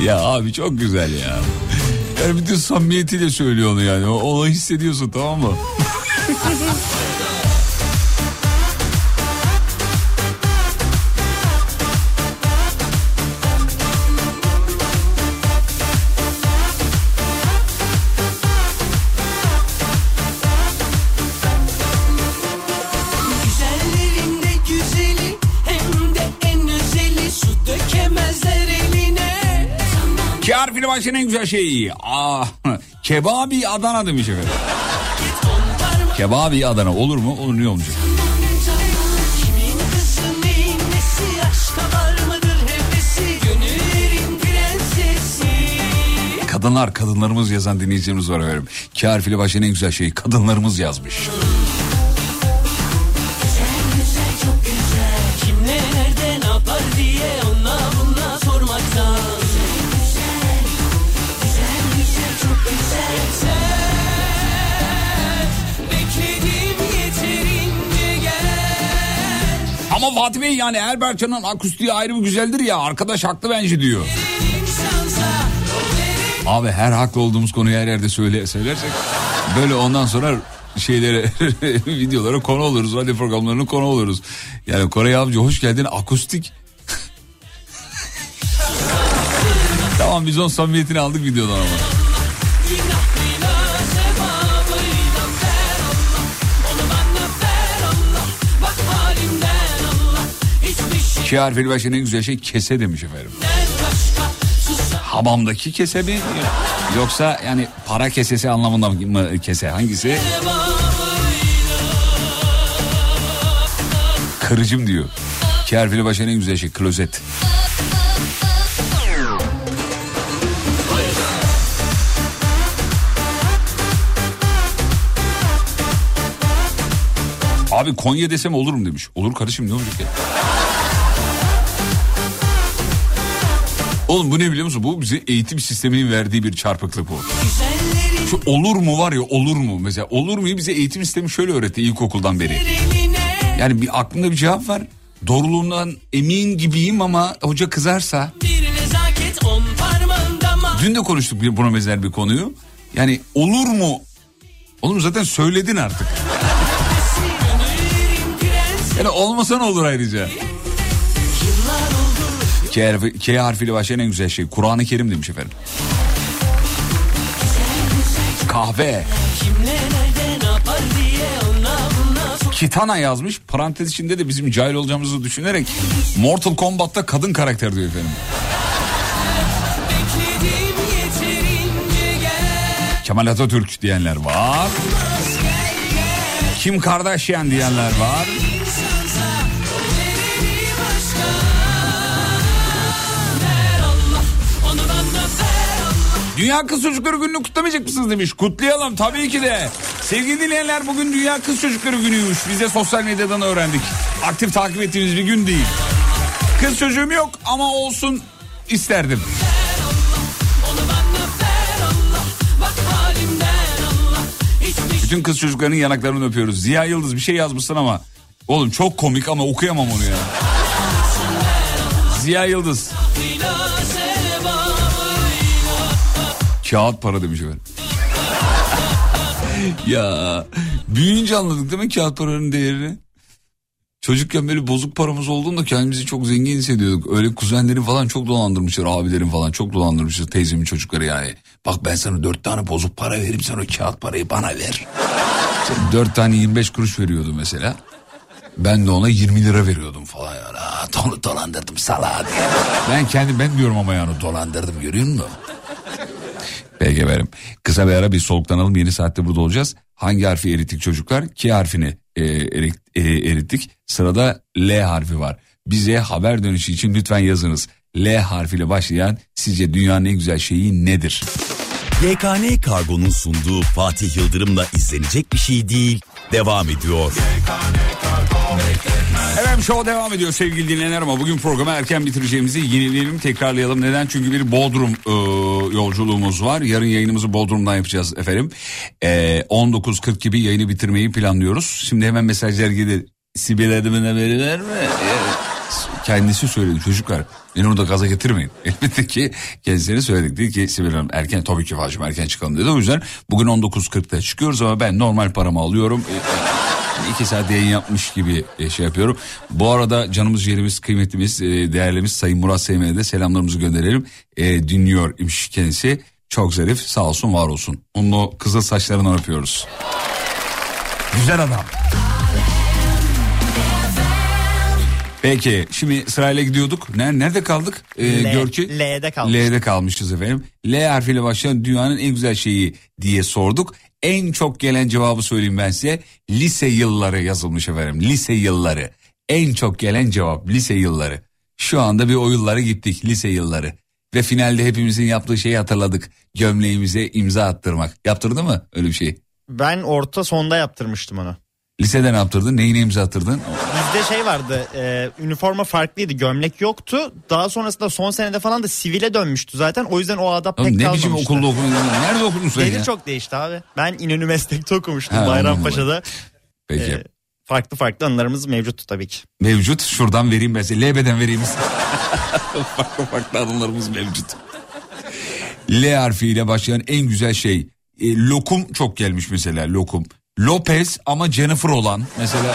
Speaker 2: (laughs) ya abi çok güzel ya. Yani bütün samimiyetiyle söylüyor onu yani. O olayı hissediyorsun tamam mı? (laughs) Kâr film başının en güzel şeyi. Aa, kebabi Adana demiş efendim. Kebabi Adana olur mu? Olur niye olmayacak? Kadınlar, kadınlarımız yazan dinleyicilerimiz var efendim. Kâr film başının en güzel şeyi kadınlarımız yazmış. Fatih Bey yani Erbercan'ın akustiği ayrı bir güzeldir ya. Arkadaş haklı bence diyor. Abi her haklı olduğumuz konuyu her yerde söyle, söylersek böyle ondan sonra şeylere (laughs) videolara konu oluruz. Radyo programlarının konu oluruz. Yani Kore Avcı hoş geldin akustik. (laughs) tamam biz onun samimiyetini aldık videodan ama. Şiar Fili Başkan'ın en güzel şey kese demiş efendim. Hamamdaki kese mi? Yoksa yani para kesesi anlamında mı kese? Hangisi? Kırıcım diyor. Şiar Fili Başkan'ın en güzel şey klozet. Abi Konya desem olur mu demiş. Olur kardeşim ne olacak ya? Oğlum bu ne biliyor musun? Bu bize eğitim sisteminin verdiği bir çarpıklık bu. Şu olur mu var ya olur mu? Mesela olur muyu bize eğitim sistemi şöyle öğretti ilkokuldan beri. Yani bir aklımda bir cevap var. Doğruluğundan emin gibiyim ama hoca kızarsa. Dün de konuştuk bir buna benzer bir konuyu. Yani olur mu? Oğlum zaten söyledin artık. Yani olmasa ne olur ayrıca? K, harfi, K harfiyle başlayan en güzel şey. Kur'an-ı Kerim demiş efendim. Kahve. Kitana yazmış. Parantez içinde de bizim cahil olacağımızı düşünerek Mortal Kombat'ta kadın karakter diyor efendim. Kemal Atatürk diyenler var. Kim Kardashian diyenler var. Dünya Kız Çocukları Günü'nü kutlamayacak mısınız demiş. Kutlayalım tabii ki de. Sevgili dinleyenler bugün Dünya Kız Çocukları Günü'ymüş. Biz de sosyal medyadan öğrendik. Aktif takip ettiğimiz bir gün değil. Kız çocuğum yok ama olsun isterdim. Bütün kız çocuklarının yanaklarını öpüyoruz. Ziya Yıldız bir şey yazmışsın ama oğlum çok komik ama okuyamam onu ya. Ziya Yıldız. Kağıt para demiş efendim. (laughs) ya büyüyünce anladık değil mi kağıt paranın değerini? Çocukken böyle bozuk paramız olduğunda kendimizi çok zengin hissediyorduk. Öyle kuzenlerin falan çok dolandırmışlar. Abilerin falan çok dolandırmışlar. Teyzemin çocukları yani. Bak ben sana dört tane bozuk para vereyim sen o kağıt parayı bana ver. Dört tane 25 kuruş veriyordu mesela. Ben de ona 20 lira veriyordum falan yani. Aa, dol- dolandırdım salağa diye. Ben kendim ben diyorum ama yani dolandırdım görüyor musun? Peki efendim. Kısa bir ara bir soluklanalım. Yeni saatte burada olacağız. Hangi harfi erittik çocuklar? K harfini e, erik- e, erittik. Sırada L harfi var. Bize haber dönüşü için lütfen yazınız. L harfiyle başlayan sizce dünyanın en güzel şeyi nedir?
Speaker 7: YKN Kargo'nun sunduğu Fatih Yıldırım'la izlenecek bir şey değil. Devam ediyor.
Speaker 2: Efendim show devam ediyor sevgili dinleyenler ama bugün programı erken bitireceğimizi yenileyelim tekrarlayalım. Neden? Çünkü bir Bodrum e, yolculuğumuz var. Yarın yayınımızı Bodrum'dan yapacağız efendim. E, 19.40 gibi yayını bitirmeyi planlıyoruz. Şimdi hemen mesajlar gelir. Sibel Adım'ın haberi var? Kendisi söyledi çocuklar. Beni orada gaza getirmeyin. (laughs) Elbette ki kendisine söyledik. Dedi ki Sibel Hanım erken tabii ki Fatih'im erken çıkalım dedi. O yüzden bugün 19.40'da çıkıyoruz ama ben normal paramı alıyorum. E, e, iki saat yayın yapmış gibi e, şey yapıyorum. Bu arada canımız yerimiz kıymetlimiz değerlimiz Sayın Murat Seymen'e de selamlarımızı gönderelim. E, dinliyor imiş kendisi. Çok zarif sağ olsun var olsun. Onun o kızıl saçlarından öpüyoruz. Güzel adam. Peki şimdi sırayla gidiyorduk. Nerede, nerede kaldık? Ee,
Speaker 3: L-
Speaker 2: Görki?
Speaker 3: L'de kalmıştık.
Speaker 2: L'de kalmışız efendim. L harfiyle başlayan dünyanın en güzel şeyi diye sorduk. En çok gelen cevabı söyleyeyim ben size. Lise yılları yazılmış efendim. Lise yılları. En çok gelen cevap lise yılları. Şu anda bir o yıllara gittik lise yılları. Ve finalde hepimizin yaptığı şeyi hatırladık. Gömleğimize imza attırmak. Yaptırdı mı öyle bir şey?
Speaker 3: Ben orta sonda yaptırmıştım onu.
Speaker 2: Lisede ne yaptırdın? Neyine imza attırdın?
Speaker 3: Bizde şey vardı e, üniforma farklıydı gömlek yoktu. Daha sonrasında son senede falan da sivile dönmüştü zaten. O yüzden o adap pek
Speaker 2: Oğlum ne
Speaker 3: kalmamıştı.
Speaker 2: biçim okulda okudun? Nerede okudun sen
Speaker 3: Devir
Speaker 2: ya?
Speaker 3: çok değişti abi. Ben İnönü Meslek'te okumuştum
Speaker 2: Ha,
Speaker 3: Bayrampaşa'da.
Speaker 2: Peki.
Speaker 3: E, farklı farklı anılarımız mevcut tabii ki.
Speaker 2: Mevcut. Şuradan vereyim ben size. LB'den vereyim size. (laughs) farklı farklı anılarımız mevcut. L harfiyle başlayan en güzel şey. E, lokum çok gelmiş mesela lokum. Lopez ama Jennifer olan mesela.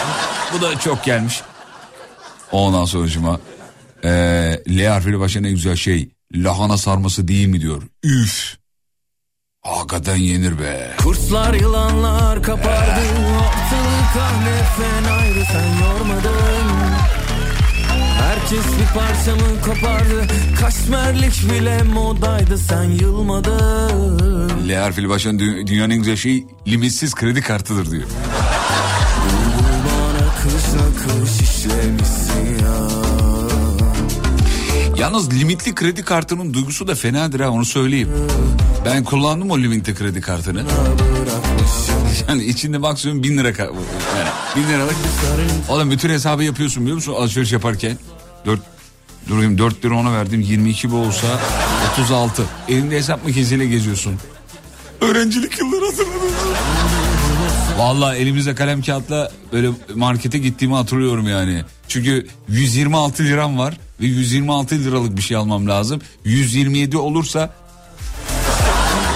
Speaker 2: Bu da çok gelmiş. Ondan sonracıma. E, L harfiyle başlayan en güzel şey. Lahana sarması değil mi diyor. Üf. Hakikaten yenir be.
Speaker 4: Kurslar yılanlar kapardı Ortalık kahve fenaydı sen yormadın Herkes bir parçamı kopardı Kaşmerlik bile modaydı sen yılmadın
Speaker 2: L başlayan dü- dünyanın en güzel şeyi limitsiz kredi kartıdır diyor. Yalnız limitli kredi kartının duygusu da fenadır ha onu söyleyeyim. Ben kullandım o limitli kredi kartını. Yani içinde maksimum bin lira yani bin liralık. Oğlum bütün hesabı yapıyorsun biliyor musun alışveriş yaparken. Dört, durayım 4 lira ona verdim 22 bu olsa 36. Elinde hesap makinesiyle geziyorsun. Öğrencilik yılları hatırladım. Vallahi elimizde kalem kağıtla böyle markete gittiğimi hatırlıyorum yani. Çünkü 126 liram var ve 126 liralık bir şey almam lazım. 127 olursa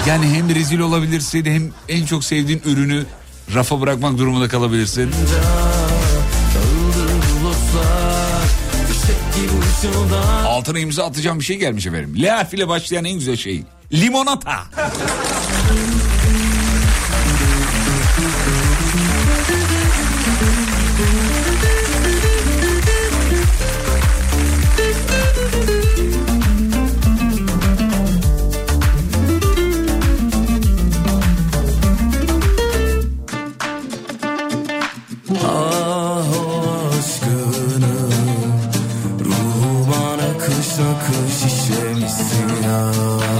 Speaker 2: yani hem rezil olabilirsin hem en çok sevdiğin ürünü rafa bırakmak durumunda kalabilirsin. Altına imza atacağım bir şey gelmiş efendim. L harfiyle başlayan en güzel şey. Limonata.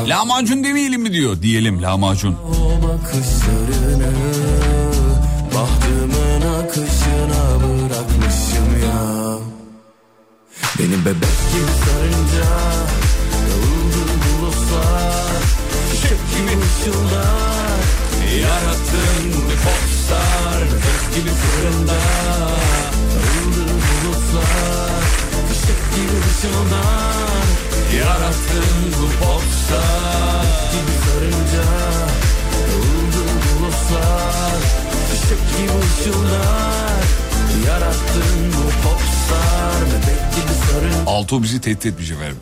Speaker 2: Lahmacun demeyelim mi diyor. Diyelim lahmacun.
Speaker 4: O Bahtımın akışına bırakmışım ya Beni bebek gibi sarınca Dağıldı bulutlar Fişek gibi ışıldar Yarattın bir popstar Bebek gibi fırında Dağıldı bulutlar Fişek gibi ışıldar Yarattın bu popstar Gibi sarınca Dağıldı bulutlar Fişek gibi ışıldar Yarattın bu popstar Bebek gibi sarınca
Speaker 2: Alto bizi tehdit etmiş efendim.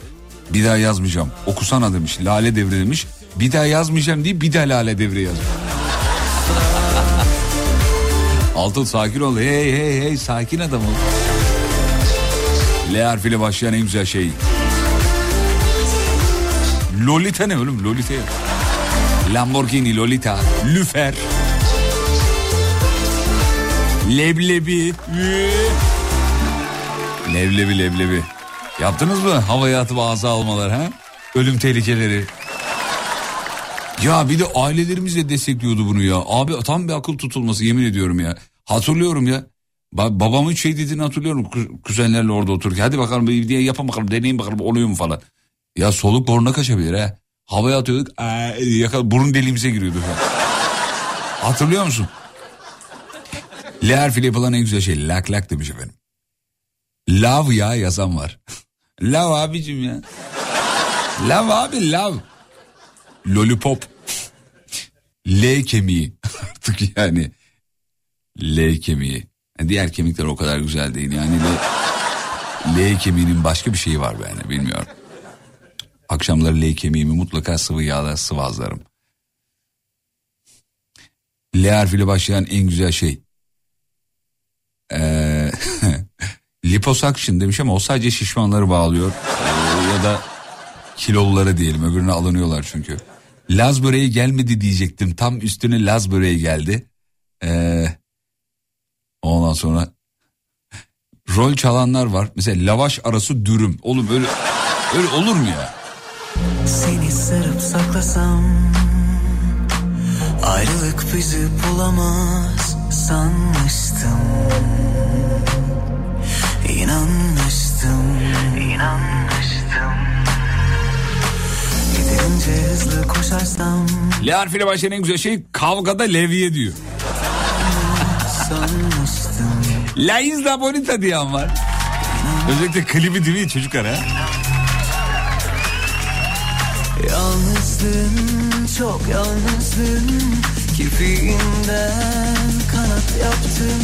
Speaker 2: Bir daha yazmayacağım. Okusana demiş. Lale devre demiş. Bir daha yazmayacağım diye bir daha lale devre yazmış. (laughs) Alto sakin ol. Hey hey hey sakin adam ol. L harfiyle başlayan en güzel şey. Lolita ne oğlum? Lolita. Lamborghini, Lolita, Lüfer. Leblebi. Leblebi leblebi. Yaptınız mı havaya atıp ağza almalar ha? Ölüm tehlikeleri. Ya bir de ailelerimiz de destekliyordu bunu ya. Abi tam bir akıl tutulması yemin ediyorum ya. Hatırlıyorum ya. Ba- babamın şey dediğini hatırlıyorum. Ku- Kuzenlerle orada otururken. Hadi bakalım bir diye yapın bakalım deneyin bakalım oluyor mu falan. Ya soluk boruna kaçabilir ha. Havaya atıyorduk. Aa, yakal, burun deliğimize giriyordu. (laughs) Hatırlıyor musun? L harfiyle yapılan en güzel şey lak lak demiş efendim. Love ya yazan var. (laughs) love abicim ya. Love abi love. Lollipop. (laughs) L kemiği. Artık yani. L kemiği. Yani diğer kemikler o kadar güzel değil. Yani L, L kemiğinin başka bir şeyi var yani bilmiyorum. Akşamları L kemiğimi mutlaka sıvı yağla sıvazlarım. L harfiyle başlayan en güzel şey. Ee, (laughs) liposuction demiş ama o sadece şişmanları bağlıyor. Ee, ya da kiloluları diyelim öbürüne alınıyorlar çünkü. Laz böreği gelmedi diyecektim. Tam üstüne Laz böreği geldi. Ee, ondan sonra rol çalanlar var. Mesela lavaş arası dürüm. Oğlum öyle öyle olur mu ya?
Speaker 4: Seni sarıp saklasam Ayrılık bizi bulamaz sanmıştım İnanmıştım İnanmıştım Yeterince hızlı koşarsam
Speaker 2: L harfiyle başlayan en güzel şey kavgada levye diyor.
Speaker 4: Sanmıştım
Speaker 2: La Isla Bonita diyen var. Özellikle klibi değil mi çocuklar ha?
Speaker 4: Yalnızlığın çok yalnızlığın Kirpiğinden kanat yaptım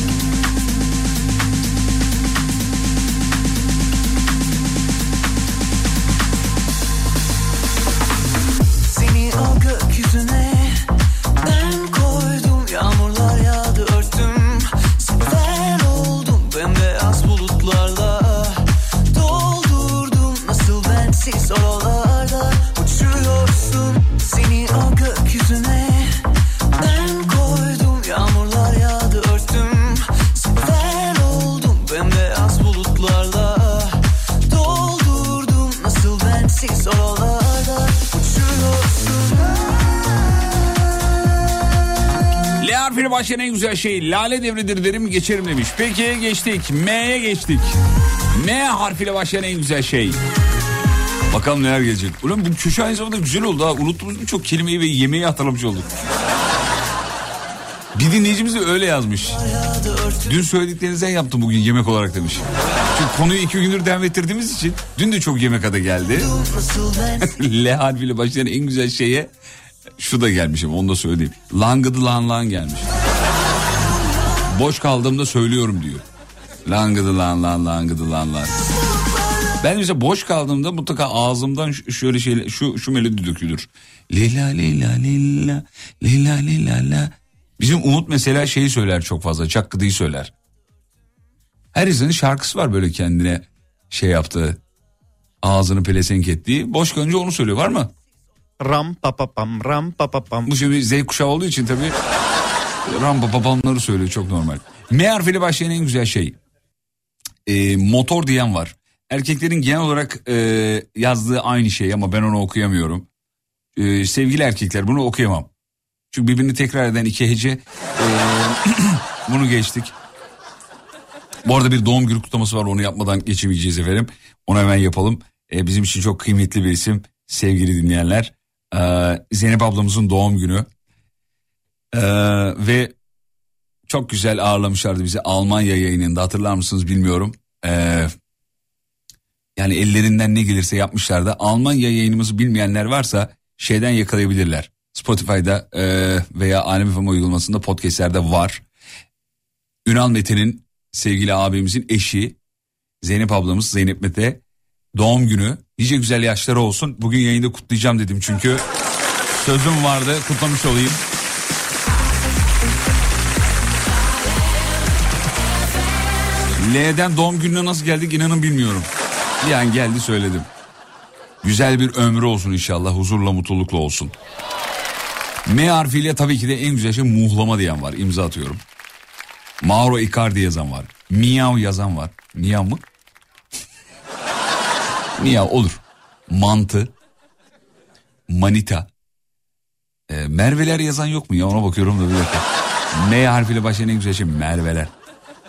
Speaker 2: Başlayan en güzel şey lale devridir derim geçerim demiş. Peki geçtik. M'ye geçtik. M harfiyle başlayan en güzel şey. Bakalım neler gelecek. Ulan bu köşe aynı zamanda güzel oldu ha. Unuttuğumuz birçok kelimeyi ve yemeği hatırlamış olduk. Bir dinleyicimiz de öyle yazmış. Dün söylediklerinizden yaptım bugün yemek olarak demiş. Çünkü konuyu iki gündür devam ettirdiğimiz için dün de çok yemek adı geldi. (laughs) L harfiyle başlayan en güzel şeye şu da gelmiş ama onu da söyleyeyim. Langıdı lan lan gelmiş. Boş kaldığımda söylüyorum diyor. Langıdı lan lan langıdı lan lan. Ben mesela boş kaldığımda mutlaka ağzımdan şöyle şey şu şu melodi dökülür. Lila lila lila lila lila la. Bizim Umut mesela şeyi söyler çok fazla. Çakkıdıyı söyler. Her insanın şarkısı var böyle kendine şey yaptığı. Ağzını pelesenk ettiği. Boş önce onu söylüyor var mı?
Speaker 3: Ram pa pa pam ram pa pa pam.
Speaker 2: Bu şimdi Z kuşağı olduğu için tabii rampa papamları söylüyor çok normal. M harfiyle başlayan en güzel şey. Ee, motor diyen var. Erkeklerin genel olarak e, yazdığı aynı şey ama ben onu okuyamıyorum. Ee, sevgili erkekler bunu okuyamam. Çünkü birbirini tekrar eden iki hece. Ee, (clears throat) bunu geçtik. Bu arada bir doğum günü kutlaması var onu yapmadan geçemeyeceğiz efendim. Onu hemen yapalım. Ee, bizim için çok kıymetli bir isim sevgili dinleyenler. Ee, Zeynep ablamızın doğum günü. Ee, ve çok güzel ağırlamışlardı bizi Almanya yayınında hatırlar mısınız bilmiyorum. Ee, yani ellerinden ne gelirse yapmışlardı. Almanya yayınımızı bilmeyenler varsa şeyden yakalayabilirler. Spotify'da e, veya Alem FM uygulamasında podcastlerde var. Ünal Mete'nin sevgili abimizin eşi Zeynep ablamız Zeynep Mete doğum günü. Nice güzel yaşları olsun. Bugün yayında kutlayacağım dedim çünkü sözüm vardı kutlamış olayım. L'den doğum gününe nasıl geldik inanın bilmiyorum. Bir an geldi söyledim. Güzel bir ömrü olsun inşallah huzurla mutlulukla olsun. M harfiyle tabii ki de en güzel şey muhlama diyen var imza atıyorum. Mauro Icardi yazan var. Miyav yazan var. Miyav mı? (laughs) Miyav olur. Mantı. Manita. E, Merveler yazan yok mu ya ona bakıyorum da bir dakika. M harfiyle başlayan en güzel şey Merveler.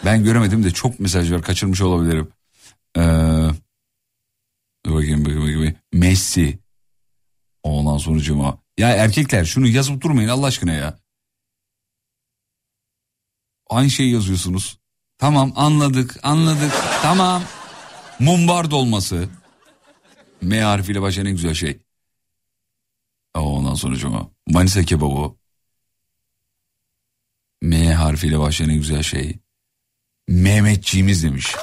Speaker 2: Ben göremedim de çok mesaj var kaçırmış olabilirim. Ee, bakayım, bakayım, bakayım. Messi. Ondan sonra cuma. Ya erkekler şunu yazıp durmayın Allah aşkına ya. Aynı şeyi yazıyorsunuz. Tamam anladık anladık tamam. Mumbar dolması. M harfiyle başlayan en güzel şey. Ondan sonra cuma. Manisa kebabı. M harfiyle başlayan en güzel şey. Mehmetçiğimiz demiş.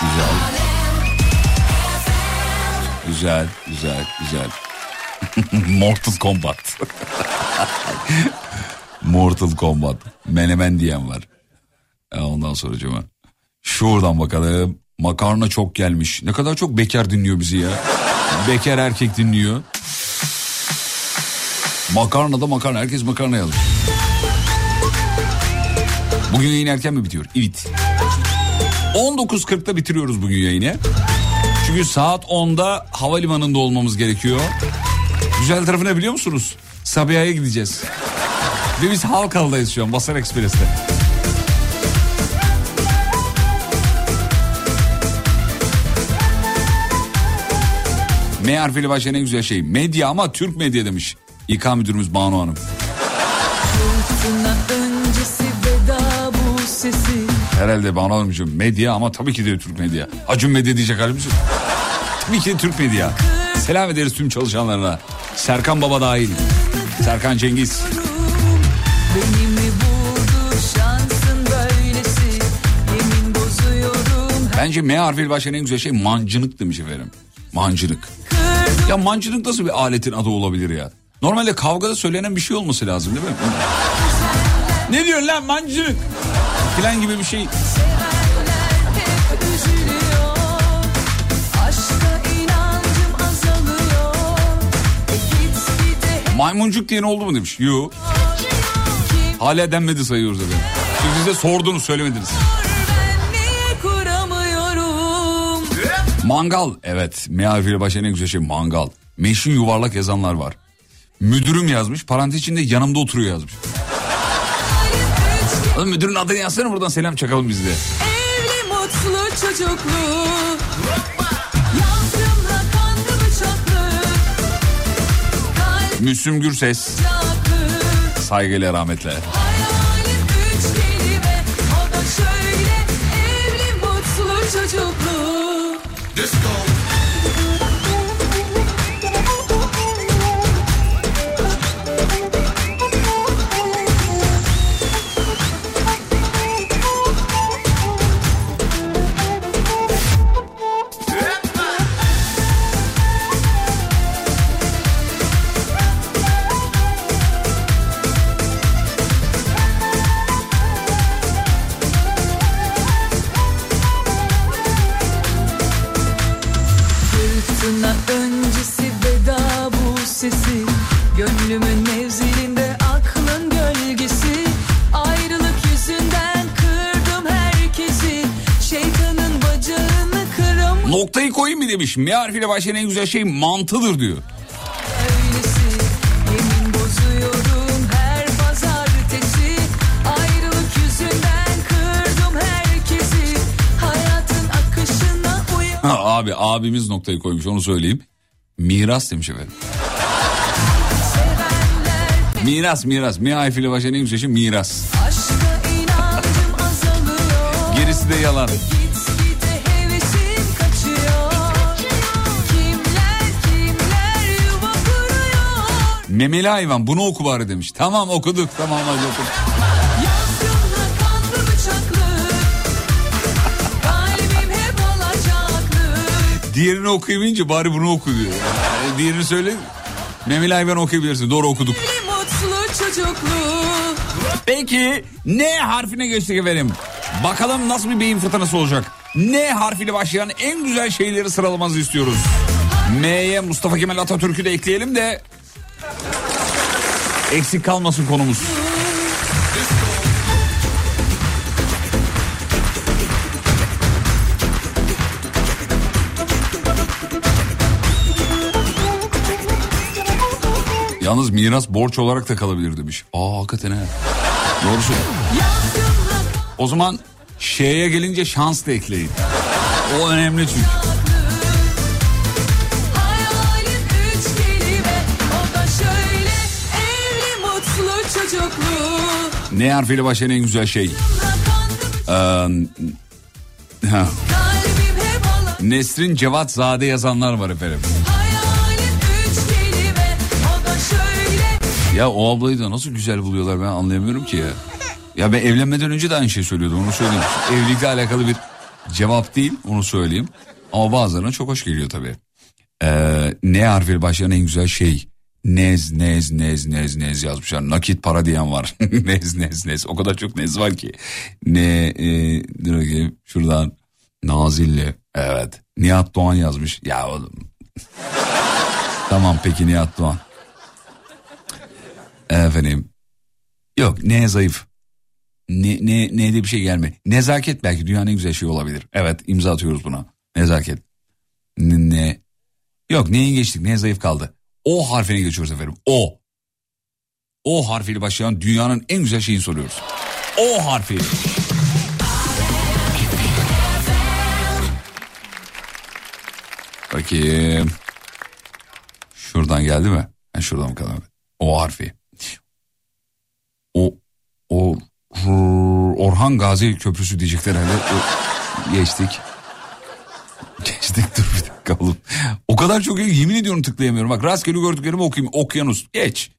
Speaker 2: Güzel. Güzel, güzel, güzel. (laughs) Mortal Kombat. (laughs) Mortal Kombat. Menemen diyen var. E, Ondan sonra cuma. Şuradan bakalım. Makarna çok gelmiş. Ne kadar çok bekar dinliyor bizi ya. Bekar erkek dinliyor. Makarna da makarna. Herkes makarna yazmış. Bugün yayın erken mi bitiyor? Evet. 19.40'da bitiriyoruz bugün yayını. Çünkü saat 10'da havalimanında olmamız gerekiyor. Güzel tarafı ne biliyor musunuz? Sabiha'ya gideceğiz. Ve biz Halkalı'dayız şu an Basar Ekspres'te. M harfiyle başlayan en güzel şey. Medya ama Türk medya demiş. İK müdürümüz Banu Hanım. Herhalde Banu Hanımcığım medya ama tabii ki de Türk medya. Acun medya diyecek halimiz yok. Tabii ki de Türk medya. Selam ederiz tüm çalışanlarına. Serkan Baba dahil. Serkan Cengiz. Bence M harfiyle başlayan en güzel şey mancınık demiş efendim. Mancınık. Ya mancınık nasıl bir aletin adı olabilir ya? Normalde kavgada söylenen bir şey olması lazım değil mi? ne diyorsun lan mancınık? Filan gibi bir şey. Maymuncuk diyen oldu mu demiş. Yo. Hala denmedi sayıyoruz efendim. Siz bize sordunuz söylemediniz. Mangal. Evet. M harfiyle başlayan en güzel şey mangal. Meşin yuvarlak yazanlar var. Müdürüm yazmış. Parantez içinde yanımda oturuyor yazmış. Oğlum müdürün adını yazsana buradan selam çakalım biz de.
Speaker 1: Evli mutlu çocuklu
Speaker 2: Müslüm Gürses. Saygıyla rahmetle. Demiş. M harfiyle başlayan en güzel şey mantıdır diyor. Ha, abi abimiz noktayı koymuş onu söyleyeyim. Miras demiş efendim. Miras miras. Mi harfiyle başlayan en güzel şey miras. Gerisi de yalan. Memeli hayvan bunu oku bari demiş. Tamam okuduk tamam hadi okuduk. Diğerini okuyamayınca bari bunu oku diyor. Yani diğerini söyle. Memeli hayvan okuyabilirsin. Doğru okuduk. Peki N harfine geçtik efendim. Bakalım nasıl bir beyin fırtınası olacak. N harfiyle başlayan en güzel şeyleri sıralamanızı istiyoruz. M'ye Mustafa Kemal Atatürk'ü de ekleyelim de eksik kalmasın konumuz. Yalnız miras borç olarak da kalabilir demiş. Aa hakikaten he. Doğru. O zaman şeye gelince şans da ekleyin. O önemli çünkü. Ne harfiyle başlayan en güzel şey? Ee, Nesrin Cevat Zade yazanlar var efendim. Ya o ablayı da nasıl güzel buluyorlar ben anlayamıyorum ki ya. Ya ben evlenmeden önce de aynı şey söylüyordum onu söyleyeyim. Evlilikle alakalı bir cevap değil onu söyleyeyim. Ama bazılarına çok hoş geliyor tabii. Ee, ne harfiyle başlayan en güzel şey? Nez nez nez nez nez yazmışlar. Nakit para diyen var. (laughs) nez nez nez. O kadar çok nez var ki. Ne e, dur bakayım şuradan. Nazilli. Evet. Nihat Doğan yazmış. Ya oğlum. (laughs) tamam peki Nihat Doğan. Efendim. Yok ne zayıf. Ne, ne, ne de bir şey gelme. Nezaket belki dünyanın en güzel şey olabilir. Evet imza atıyoruz buna. Nezaket. Ne, ne. Yok neyi geçtik ne zayıf kaldı. O harfine geçiyoruz efendim. O. O harfiyle başlayan dünyanın en güzel şeyini soruyoruz. O harfi. Bakayım. Şuradan geldi mi? Ha, şuradan mı kaldı? O harfi. O o Orhan Gazi Köprüsü diyecekler herhalde. Geçtik. (laughs) Geçtik dur bir dakika oğlum. O kadar çok yemin ediyorum tıklayamıyorum. Bak rastgele gördüklerimi okuyayım. Okyanus geç.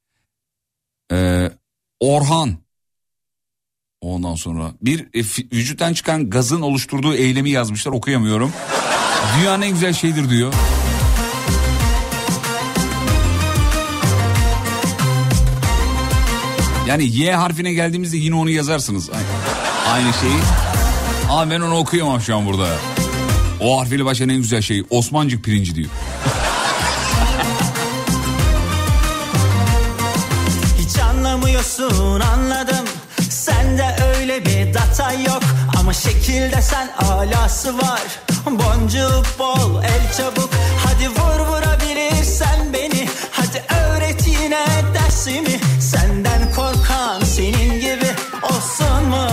Speaker 2: Ee, Orhan. Ondan sonra bir e, vücuttan çıkan gazın oluşturduğu eylemi yazmışlar okuyamıyorum. Dünyanın en güzel şeydir diyor. Yani Y harfine geldiğimizde yine onu yazarsınız. Aynı şeyi. Ama ben onu okuyamam şu an burada. O harfiyle başlayan en güzel şey Osmancık pirinci diyor.
Speaker 11: Hiç anlamıyorsun anladım. Sende öyle bir data yok. Ama şekilde sen alası var. Boncuk bol el çabuk. Hadi vur vurabilirsen beni. Hadi öğret yine dersimi. Senden korkan senin gibi Olsun mu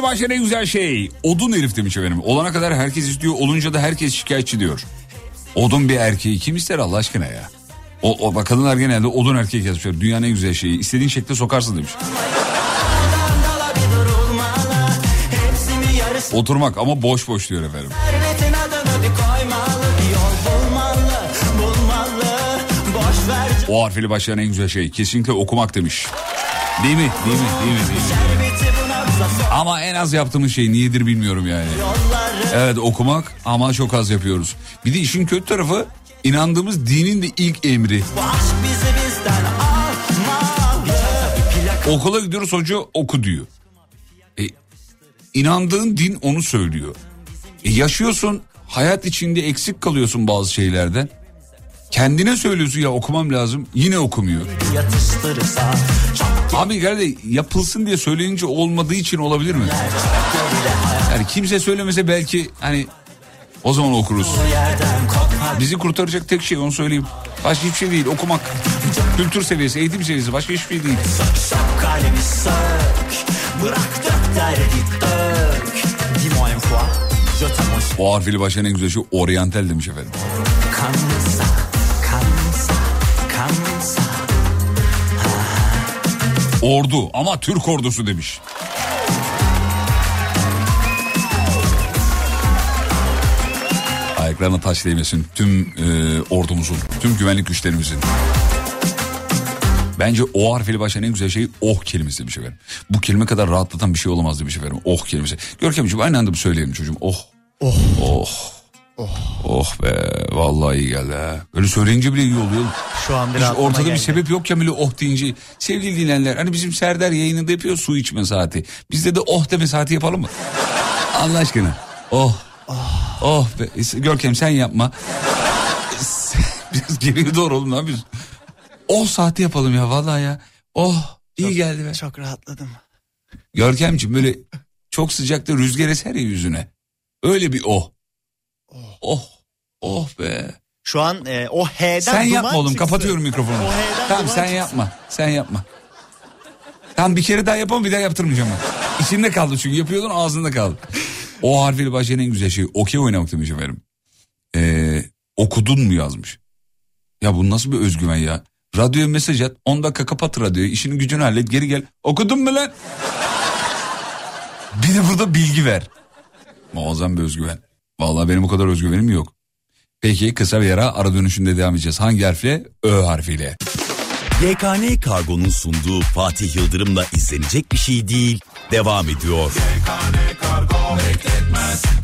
Speaker 2: Harfini başlayan en güzel şey. Odun herif demiş efendim. Olana kadar herkes istiyor. Olunca da herkes şikayetçi diyor. Odun bir erkeği kim ister Allah aşkına ya. O, o bak kadınlar genelde odun erkek yazmışlar. Dünyanın en güzel şeyi. İstediğin şekilde sokarsın demiş. Oturmak ama boş boş diyor efendim. O harfiyle başlayan en güzel şey. Kesinlikle okumak demiş. Değil mi? Değil mi? Değil mi? Değil mi? Ama en az yaptığımız şey niyedir bilmiyorum yani. Evet okumak ama çok az yapıyoruz. Bir de işin kötü tarafı inandığımız dinin de ilk emri. Okula gidiyoruz hoca oku diyor. E, inandığın din onu söylüyor. E, yaşıyorsun hayat içinde eksik kalıyorsun bazı şeylerden. Kendine söylüyorsun ya okumam lazım yine okumuyor.
Speaker 11: yatıştırırsa
Speaker 2: Abi geldi yapılsın diye söyleyince olmadığı için olabilir mi? Yani kimse söylemese belki hani o zaman okuruz. Bizi kurtaracak tek şey onu söyleyeyim. Başka hiçbir şey değil okumak. Kültür seviyesi, eğitim seviyesi başka hiçbir şey değil.
Speaker 11: Sök kalemi sök Bırak dök derdi dök Dis-moi une fois
Speaker 2: O harfiyle başlayan en güzel şey oryantal demiş efendim.
Speaker 11: Kansa
Speaker 2: Ordu ama Türk ordusu demiş. Ayaklarına taş değmesin tüm e, ordumuzun, tüm güvenlik güçlerimizin. Bence o harfiyle başlayan en güzel şey oh kelimesi demiş efendim. Bu kelime kadar rahatlatan bir şey olamaz demiş efendim. Oh kelimesi. Görkemciğim aynı anda bir söyleyelim çocuğum. Oh. Oh. Oh. Oh. be vallahi iyi geldi ha. Böyle söyleyince bile iyi oluyor.
Speaker 3: Şu an bir
Speaker 2: Hiç ortada bir
Speaker 3: geldi.
Speaker 2: sebep yokken bile oh deyince sevgili dinleyenler hani bizim Serdar yayınında yapıyor su içme saati. Bizde de oh deme saati yapalım mı? Allah aşkına. Oh. Oh, be. Görkem sen yapma. (laughs) Biraz geriye doğru ne yapıyorsun? Oh saati yapalım ya vallahi ya. Oh iyi geldi be.
Speaker 3: Çok rahatladım.
Speaker 2: Görkemciğim böyle çok sıcakta rüzgar eser ya yüzüne. Öyle bir oh. Oh. Oh be.
Speaker 3: Şu an e, o H'den
Speaker 2: Sen yapma oğlum
Speaker 3: çıksın.
Speaker 2: kapatıyorum mikrofonu.
Speaker 3: O H'den
Speaker 2: Tamam sen
Speaker 3: çıksın.
Speaker 2: yapma. Sen yapma. Tamam bir kere daha yapalım bir daha yaptırmayacağım ben. İçinde kaldı çünkü yapıyordun ağzında kaldı. O harfiyle başlayan en güzel şey okey oynamak demiş efendim. Ee, okudun mu yazmış. Ya bu nasıl bir özgüven ya. Radyoya mesaj at 10 dakika kapat radyoyu işini gücünü hallet geri gel. Okudun mu lan? Bir de burada bilgi ver. Muazzam bir özgüven. Vallahi benim o kadar özgüvenim yok. Peki kısa bir ara ara dönüşünde devam edeceğiz. Hangi harfle? Ö harfiyle.
Speaker 7: YKN Kargo'nun sunduğu Fatih Yıldırım'la izlenecek bir şey değil. Devam ediyor.
Speaker 4: Biz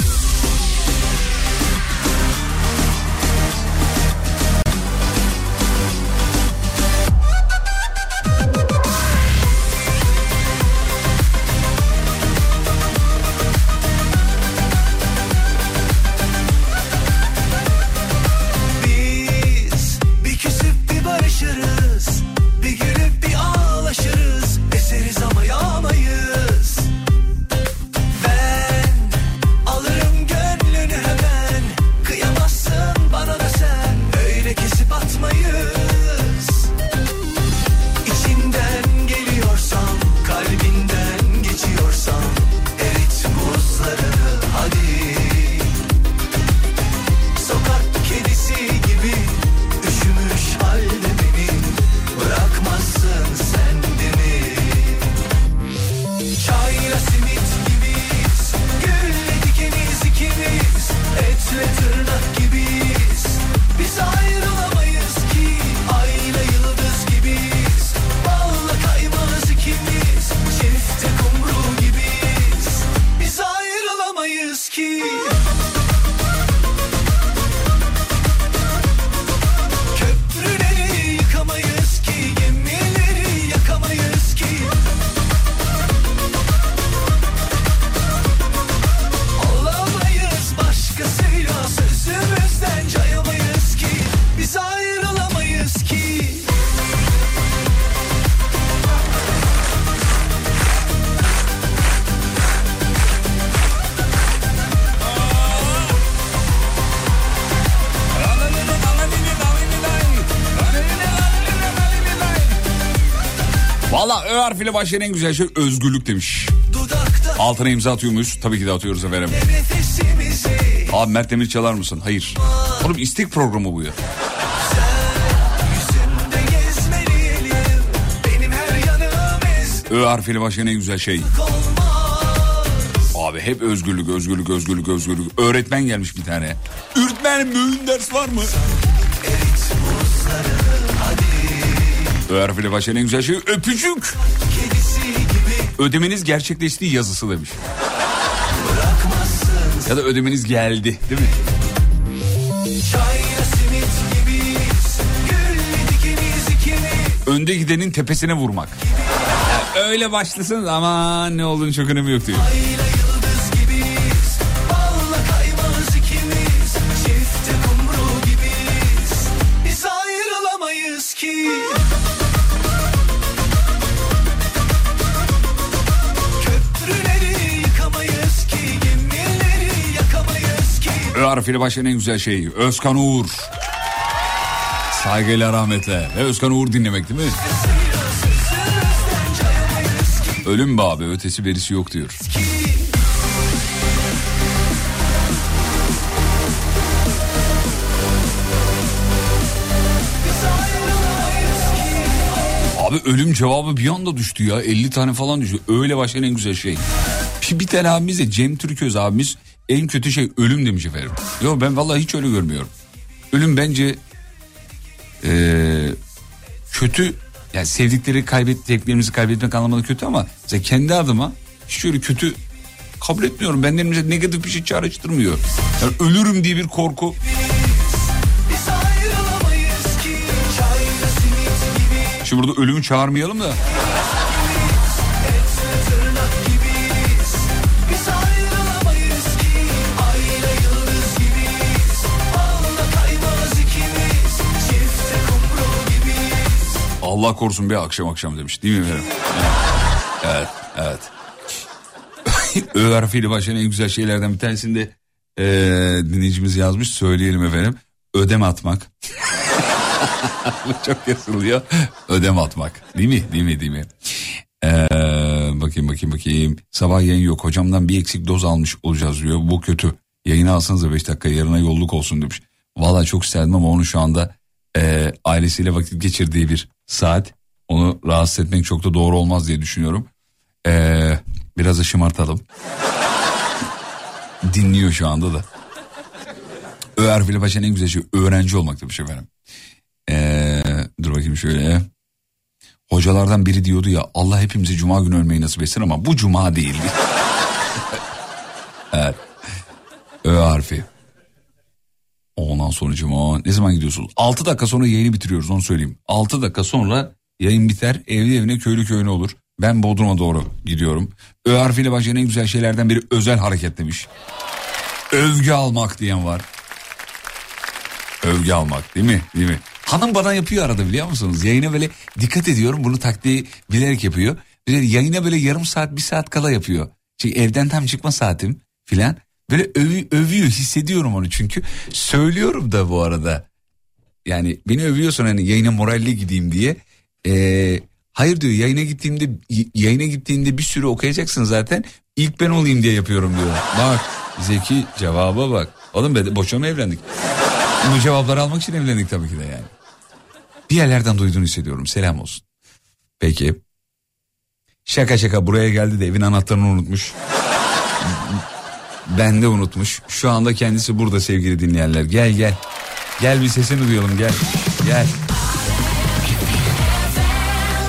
Speaker 2: başlayan en güzel şey özgürlük demiş. Altına imza atıyor muyuz? Tabii ki de atıyoruz efendim. Abi Mert Demir çalar mısın? Hayır. Oğlum istek programı bu ya. Ö harfiyle başlayan en güzel şey. Abi hep özgürlük, özgürlük, özgürlük, özgürlük. Öğretmen gelmiş bir tane. Öğretmenim bugün ders var mı? Ö harfiyle başlayan en güzel şey öpücük. Ödemeniz gerçekleştiği yazısı demiş. Ya da ödemeniz geldi değil mi?
Speaker 4: Gibiyiz ikimiz
Speaker 2: Önde gidenin tepesine vurmak. Öyle başlasın ama ne olduğunu çok önemi yok diyor.
Speaker 4: Ayla
Speaker 2: harfiyle başlayan en güzel şey Özkan Uğur. Saygıyla rahmetle. Ve Özkan Uğur dinlemek değil mi? Ölüm be abi ötesi verisi yok diyor. Abi ölüm cevabı bir anda düştü ya. 50 tane falan düştü. Öyle başlayan en güzel şey. Bir, bir tane abimiz de Cem Türköz abimiz en kötü şey ölüm demiş efendim. Yok ben vallahi hiç öyle görmüyorum. Ölüm bence eee, kötü yani sevdikleri kaybettiklerimizi kaybetmek anlamında kötü ama mesela kendi adıma hiç öyle kötü kabul etmiyorum. Benlerimize negatif bir şey çağrıştırmıyor. Yani ölürüm diye bir korku. Şimdi burada ölümü çağırmayalım da. Allah korusun bir akşam akşam demiş değil mi efendim? Evet, evet. (laughs) Ö harfiyle başlayan en güzel şeylerden bir tanesinde eee dinleyicimiz yazmış söyleyelim efendim. Ödem atmak. (laughs) Çok yazılıyor. Ödem atmak. Değil mi? Değil mi? Değil mi? Eee, bakayım bakayım bakayım. Sabah yayın yok. Hocamdan bir eksik doz almış olacağız diyor. Bu kötü. Yayını alsanıza 5 dakika yarına yolluk olsun demiş. Valla çok isterdim ama onu şu anda eee, ailesiyle vakit geçirdiği bir saat. Onu rahatsız etmek çok da doğru olmaz diye düşünüyorum. Eee, biraz da şımartalım. (laughs) Dinliyor şu anda da. Ö harfiyle en güzel şey öğrenci olmak demiş efendim. Ee, dur bakayım şöyle. Hocalardan biri diyordu ya Allah hepimize cuma günü ölmeyi nasip etsin ama bu cuma değildi. (laughs) evet. Ö harfi. Ondan sonra cuma ne zaman gidiyorsunuz? 6 dakika sonra yayını bitiriyoruz onu söyleyeyim. 6 dakika sonra yayın biter evli evine köylü köyüne olur. Ben Bodrum'a doğru gidiyorum. Ö harfiyle başlayan en güzel şeylerden biri özel hareket demiş. Övgü almak diyen var. Övgü almak değil mi? Değil mi? Hanım bana yapıyor arada biliyor musunuz? Yayına böyle dikkat ediyorum bunu taktiği bilerek yapıyor. Böyle yayına böyle yarım saat bir saat kala yapıyor. Çünkü evden tam çıkma saatim filan. Böyle övü- övüyor hissediyorum onu çünkü. Söylüyorum da bu arada. Yani beni övüyorsun hani yayına moralli gideyim diye. Ee, hayır diyor yayına gittiğimde yayına gittiğinde bir sürü okuyacaksın zaten. İlk ben olayım diye yapıyorum diyor. Bak Zeki cevaba bak. Oğlum be boşuna evlendik? Bu cevapları almak için evlendik tabii ki de yani. Bir yerlerden duyduğunu hissediyorum. Selam olsun. Peki. Şaka şaka buraya geldi de evin anahtarını unutmuş. Ben de unutmuş. Şu anda kendisi burada sevgili dinleyenler. Gel gel. Gel bir sesini duyalım gel. Gel.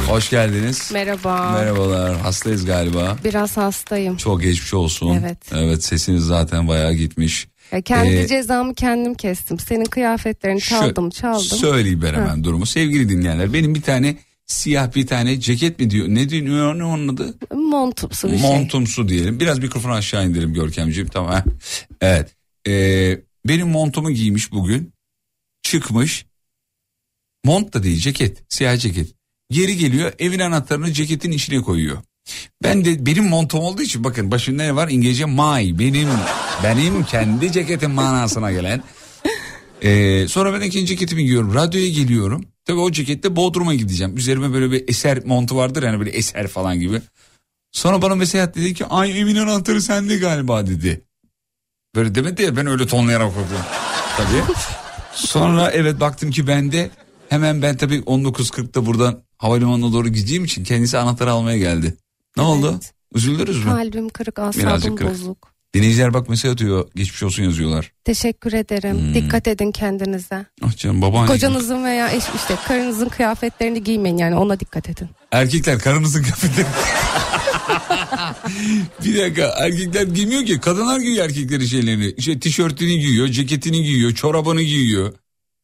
Speaker 2: Hoş geldiniz.
Speaker 12: Merhaba.
Speaker 2: Merhabalar. Hastayız galiba.
Speaker 12: Biraz hastayım.
Speaker 2: Çok geçmiş olsun.
Speaker 12: Evet.
Speaker 2: Evet sesiniz zaten bayağı gitmiş.
Speaker 12: Ya kendi
Speaker 2: Ee,
Speaker 12: cezamı kendim kestim. Senin kıyafetlerini çaldım çaldım.
Speaker 2: Söyleyeyim ben hemen durumu. Sevgili dinleyenler benim bir tane siyah bir tane ceket mi diyor? Ne diyor ne onun adı?
Speaker 12: Montumsu bir şey.
Speaker 2: Montumsu diyelim. Biraz mikrofonu aşağı indirelim Görkemciğim tamam. Evet. Ee, benim montumu giymiş bugün. Çıkmış. Mont da değil ceket. Siyah ceket. Geri geliyor evin anahtarını ceketin içine koyuyor. Ben de benim montum olduğu için bakın başında ne var İngilizce my benim benim kendi ceketim manasına gelen. Ee, sonra ben ikinci ceketimi giyiyorum radyoya geliyorum. Tabii o cekette Bodrum'a gideceğim. Üzerime böyle bir eser montu vardır yani böyle eser falan gibi. Sonra bana attı dedi ki ay evin anahtarı sende galiba dedi. Böyle demedi ya ben öyle tonlayarak okudum. Tabii. Sonra evet baktım ki bende hemen ben tabii 19.40'da buradan havalimanına doğru gideceğim için kendisi anahtarı almaya geldi. Ne oldu? Üzüldünüz mü?
Speaker 12: Kalbim kırık,
Speaker 2: Birazcık
Speaker 12: asabım
Speaker 2: kırık.
Speaker 12: bozuk.
Speaker 2: Dinleyiciler bak mesaj atıyor geçmiş olsun yazıyorlar.
Speaker 12: Teşekkür ederim.
Speaker 2: Hmm.
Speaker 12: Dikkat edin kendinize.
Speaker 2: Ah canım babaanne.
Speaker 12: Kocanızın veya eş, işte karınızın kıyafetlerini giymeyin yani ona dikkat edin.
Speaker 2: Erkekler karınızın kıyafetleri. (laughs) bir dakika erkekler giymiyor ki kadınlar giyiyor erkeklerin şeylerini. İşte tişörtünü giyiyor, ceketini giyiyor, çorabını giyiyor.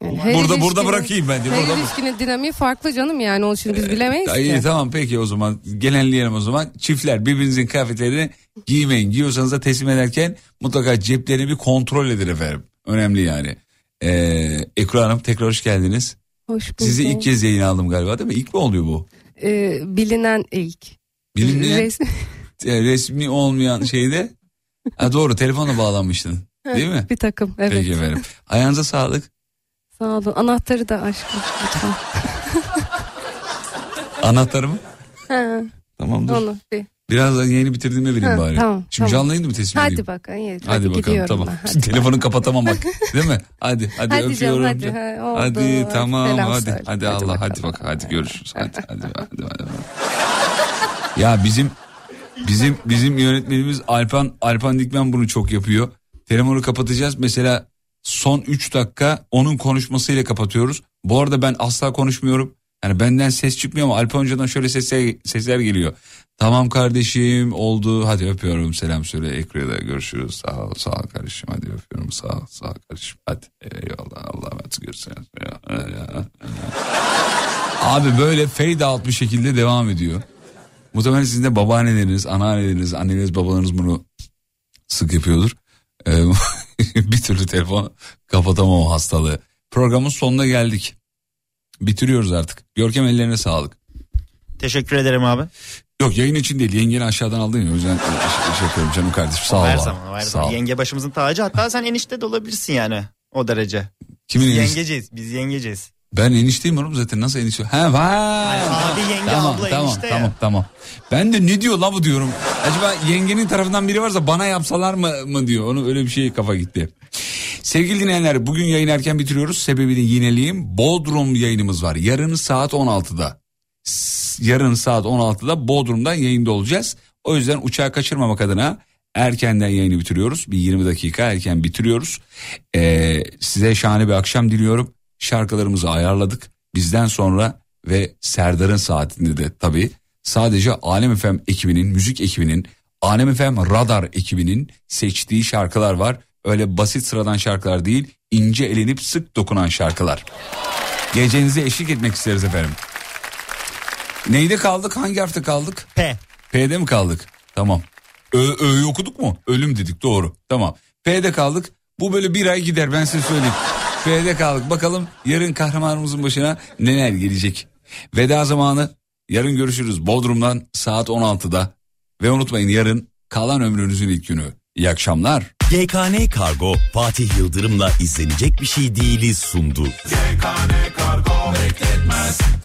Speaker 12: Yani her
Speaker 2: burada burada bırakayım ben de.
Speaker 12: Her
Speaker 2: Burada
Speaker 12: ilişkinin dinamiği farklı canım yani onun için biz bilemeyiz
Speaker 2: Ya
Speaker 12: ki.
Speaker 2: iyi tamam peki o zaman genelleyelim o zaman. Çiftler birbirinizin kıyafetlerini giymeyin. Giyiyorsanız da teslim ederken mutlaka ceplerini bir kontrol edin efendim. Önemli yani. Ee, Ekru Hanım tekrar hoş geldiniz.
Speaker 12: Hoş bulduk.
Speaker 2: Sizi ilk kez yayına aldım galiba değil mi? İlk mi oluyor bu?
Speaker 12: Ee, bilinen ilk.
Speaker 2: Bilinmeyen
Speaker 12: Resmi- (laughs)
Speaker 2: resmi olmayan şeyde. Ha, doğru telefonla bağlanmıştın (laughs) değil mi?
Speaker 12: Bir takım evet.
Speaker 2: Peki efendim. Ayağınıza sağlık.
Speaker 12: Sağ olun. Anahtarı da aşkım lütfen. (laughs)
Speaker 2: Anahtarı mı?
Speaker 12: Ha,
Speaker 2: Tamamdır.
Speaker 12: onu bir.
Speaker 2: Birazdan yayını bitirdiğimde vereyim
Speaker 12: Ha,
Speaker 2: bari.
Speaker 12: tamam,
Speaker 2: Şimdi
Speaker 12: tamam.
Speaker 2: canlı yayını mı teslim edeyim?
Speaker 12: Hadi bakalım. iyi, Hadi,
Speaker 2: Hadi, bakalım
Speaker 12: gidiyorum
Speaker 2: tamam.
Speaker 12: ben, hadi.
Speaker 2: Telefonu kapatamam bak. Değil mi? Hadi hadi,
Speaker 12: Hadi canım,
Speaker 2: öpüyorum.
Speaker 12: hadi, ha, oldu.
Speaker 2: Hadi
Speaker 12: Hadi,
Speaker 2: tamam
Speaker 12: selam
Speaker 2: hadi.
Speaker 12: söyle.
Speaker 2: Hadi,
Speaker 12: Hadi
Speaker 2: Allah hadi
Speaker 12: bakalım.
Speaker 2: bak hadi görüşürüz. Hadi hadi hadi. hadi, hadi. ya bizim bizim bizim yönetmenimiz Alpan Alpan Dikmen bunu çok yapıyor. Telefonu kapatacağız. Mesela son 3 dakika onun konuşmasıyla kapatıyoruz. Bu arada ben asla konuşmuyorum. Yani benden ses çıkmıyor ama Alpan Hoca'dan şöyle sesler, sesler geliyor. Tamam kardeşim oldu hadi öpüyorum selam söyle Ekru'ya görüşürüz sağ ol sağ ol kardeşim hadi öpüyorum sağ ol sağ ol kardeşim hadi eyvallah Allah'a emanet görüşürüz. Abi böyle fade out bir şekilde devam ediyor. Muhtemelen sizin de babaanneleriniz, anneanneleriniz, anneleriniz, babalarınız bunu sık yapıyordur. (laughs) Bir türlü telefon kapatamam hastalığı. Programın sonuna geldik. Bitiriyoruz artık. Görkem ellerine sağlık.
Speaker 3: Teşekkür ederim abi.
Speaker 2: Yok yayın için değil. Yengeni aşağıdan aldın ya. O yüzden şey, şey yapıyorum canım kardeşim. Sağ ol.
Speaker 3: her zaman her
Speaker 2: Sağ
Speaker 3: zaman.
Speaker 2: ol.
Speaker 3: Yenge başımızın tacı. Hatta sen enişte de olabilirsin yani. O derece.
Speaker 2: Kimin
Speaker 3: biz
Speaker 2: enişte?
Speaker 3: yengeceğiz. Biz yengeceğiz.
Speaker 2: Ben enişteyim oğlum zaten. Nasıl enişte? He vay.
Speaker 3: abi, yenge,
Speaker 2: tamam,
Speaker 3: abla,
Speaker 2: tamam,
Speaker 3: enişte ya.
Speaker 2: tamam, tamam. Ben de ne diyor la bu diyorum. Acaba yengenin tarafından biri varsa bana yapsalar mı mı diyor. Onu öyle bir şey kafa gitti. Sevgili dinleyenler bugün yayın erken bitiriyoruz. Sebebini yineleyeyim. Bodrum yayınımız var. Yarın saat 16'da. S- Yarın saat 16'da Bodrum'dan yayında olacağız. O yüzden uçağı kaçırmamak adına erkenden yayını bitiriyoruz. Bir 20 dakika erken bitiriyoruz. Ee, size şahane bir akşam diliyorum. Şarkılarımızı ayarladık. Bizden sonra ve Serdar'ın saatinde de tabii sadece Alem FM ekibinin, müzik ekibinin, Alem FM Radar ekibinin seçtiği şarkılar var. Öyle basit sıradan şarkılar değil, ince elenip sık dokunan şarkılar. Gecenize eşlik etmek isteriz efendim. Neyde kaldık? Hangi harfte kaldık?
Speaker 3: P.
Speaker 2: P'de mi kaldık? Tamam. Ö, Ö'yü okuduk mu? Ölüm dedik doğru. Tamam. P'de kaldık. Bu böyle bir ay gider ben size söyleyeyim. P'de kaldık. Bakalım yarın kahramanımızın başına neler gelecek. Veda zamanı. Yarın görüşürüz Bodrum'dan saat 16'da. Ve unutmayın yarın kalan ömrünüzün ilk günü. İyi akşamlar.
Speaker 7: YKN Kargo Fatih Yıldırım'la izlenecek bir şey değiliz sundu.
Speaker 13: YKN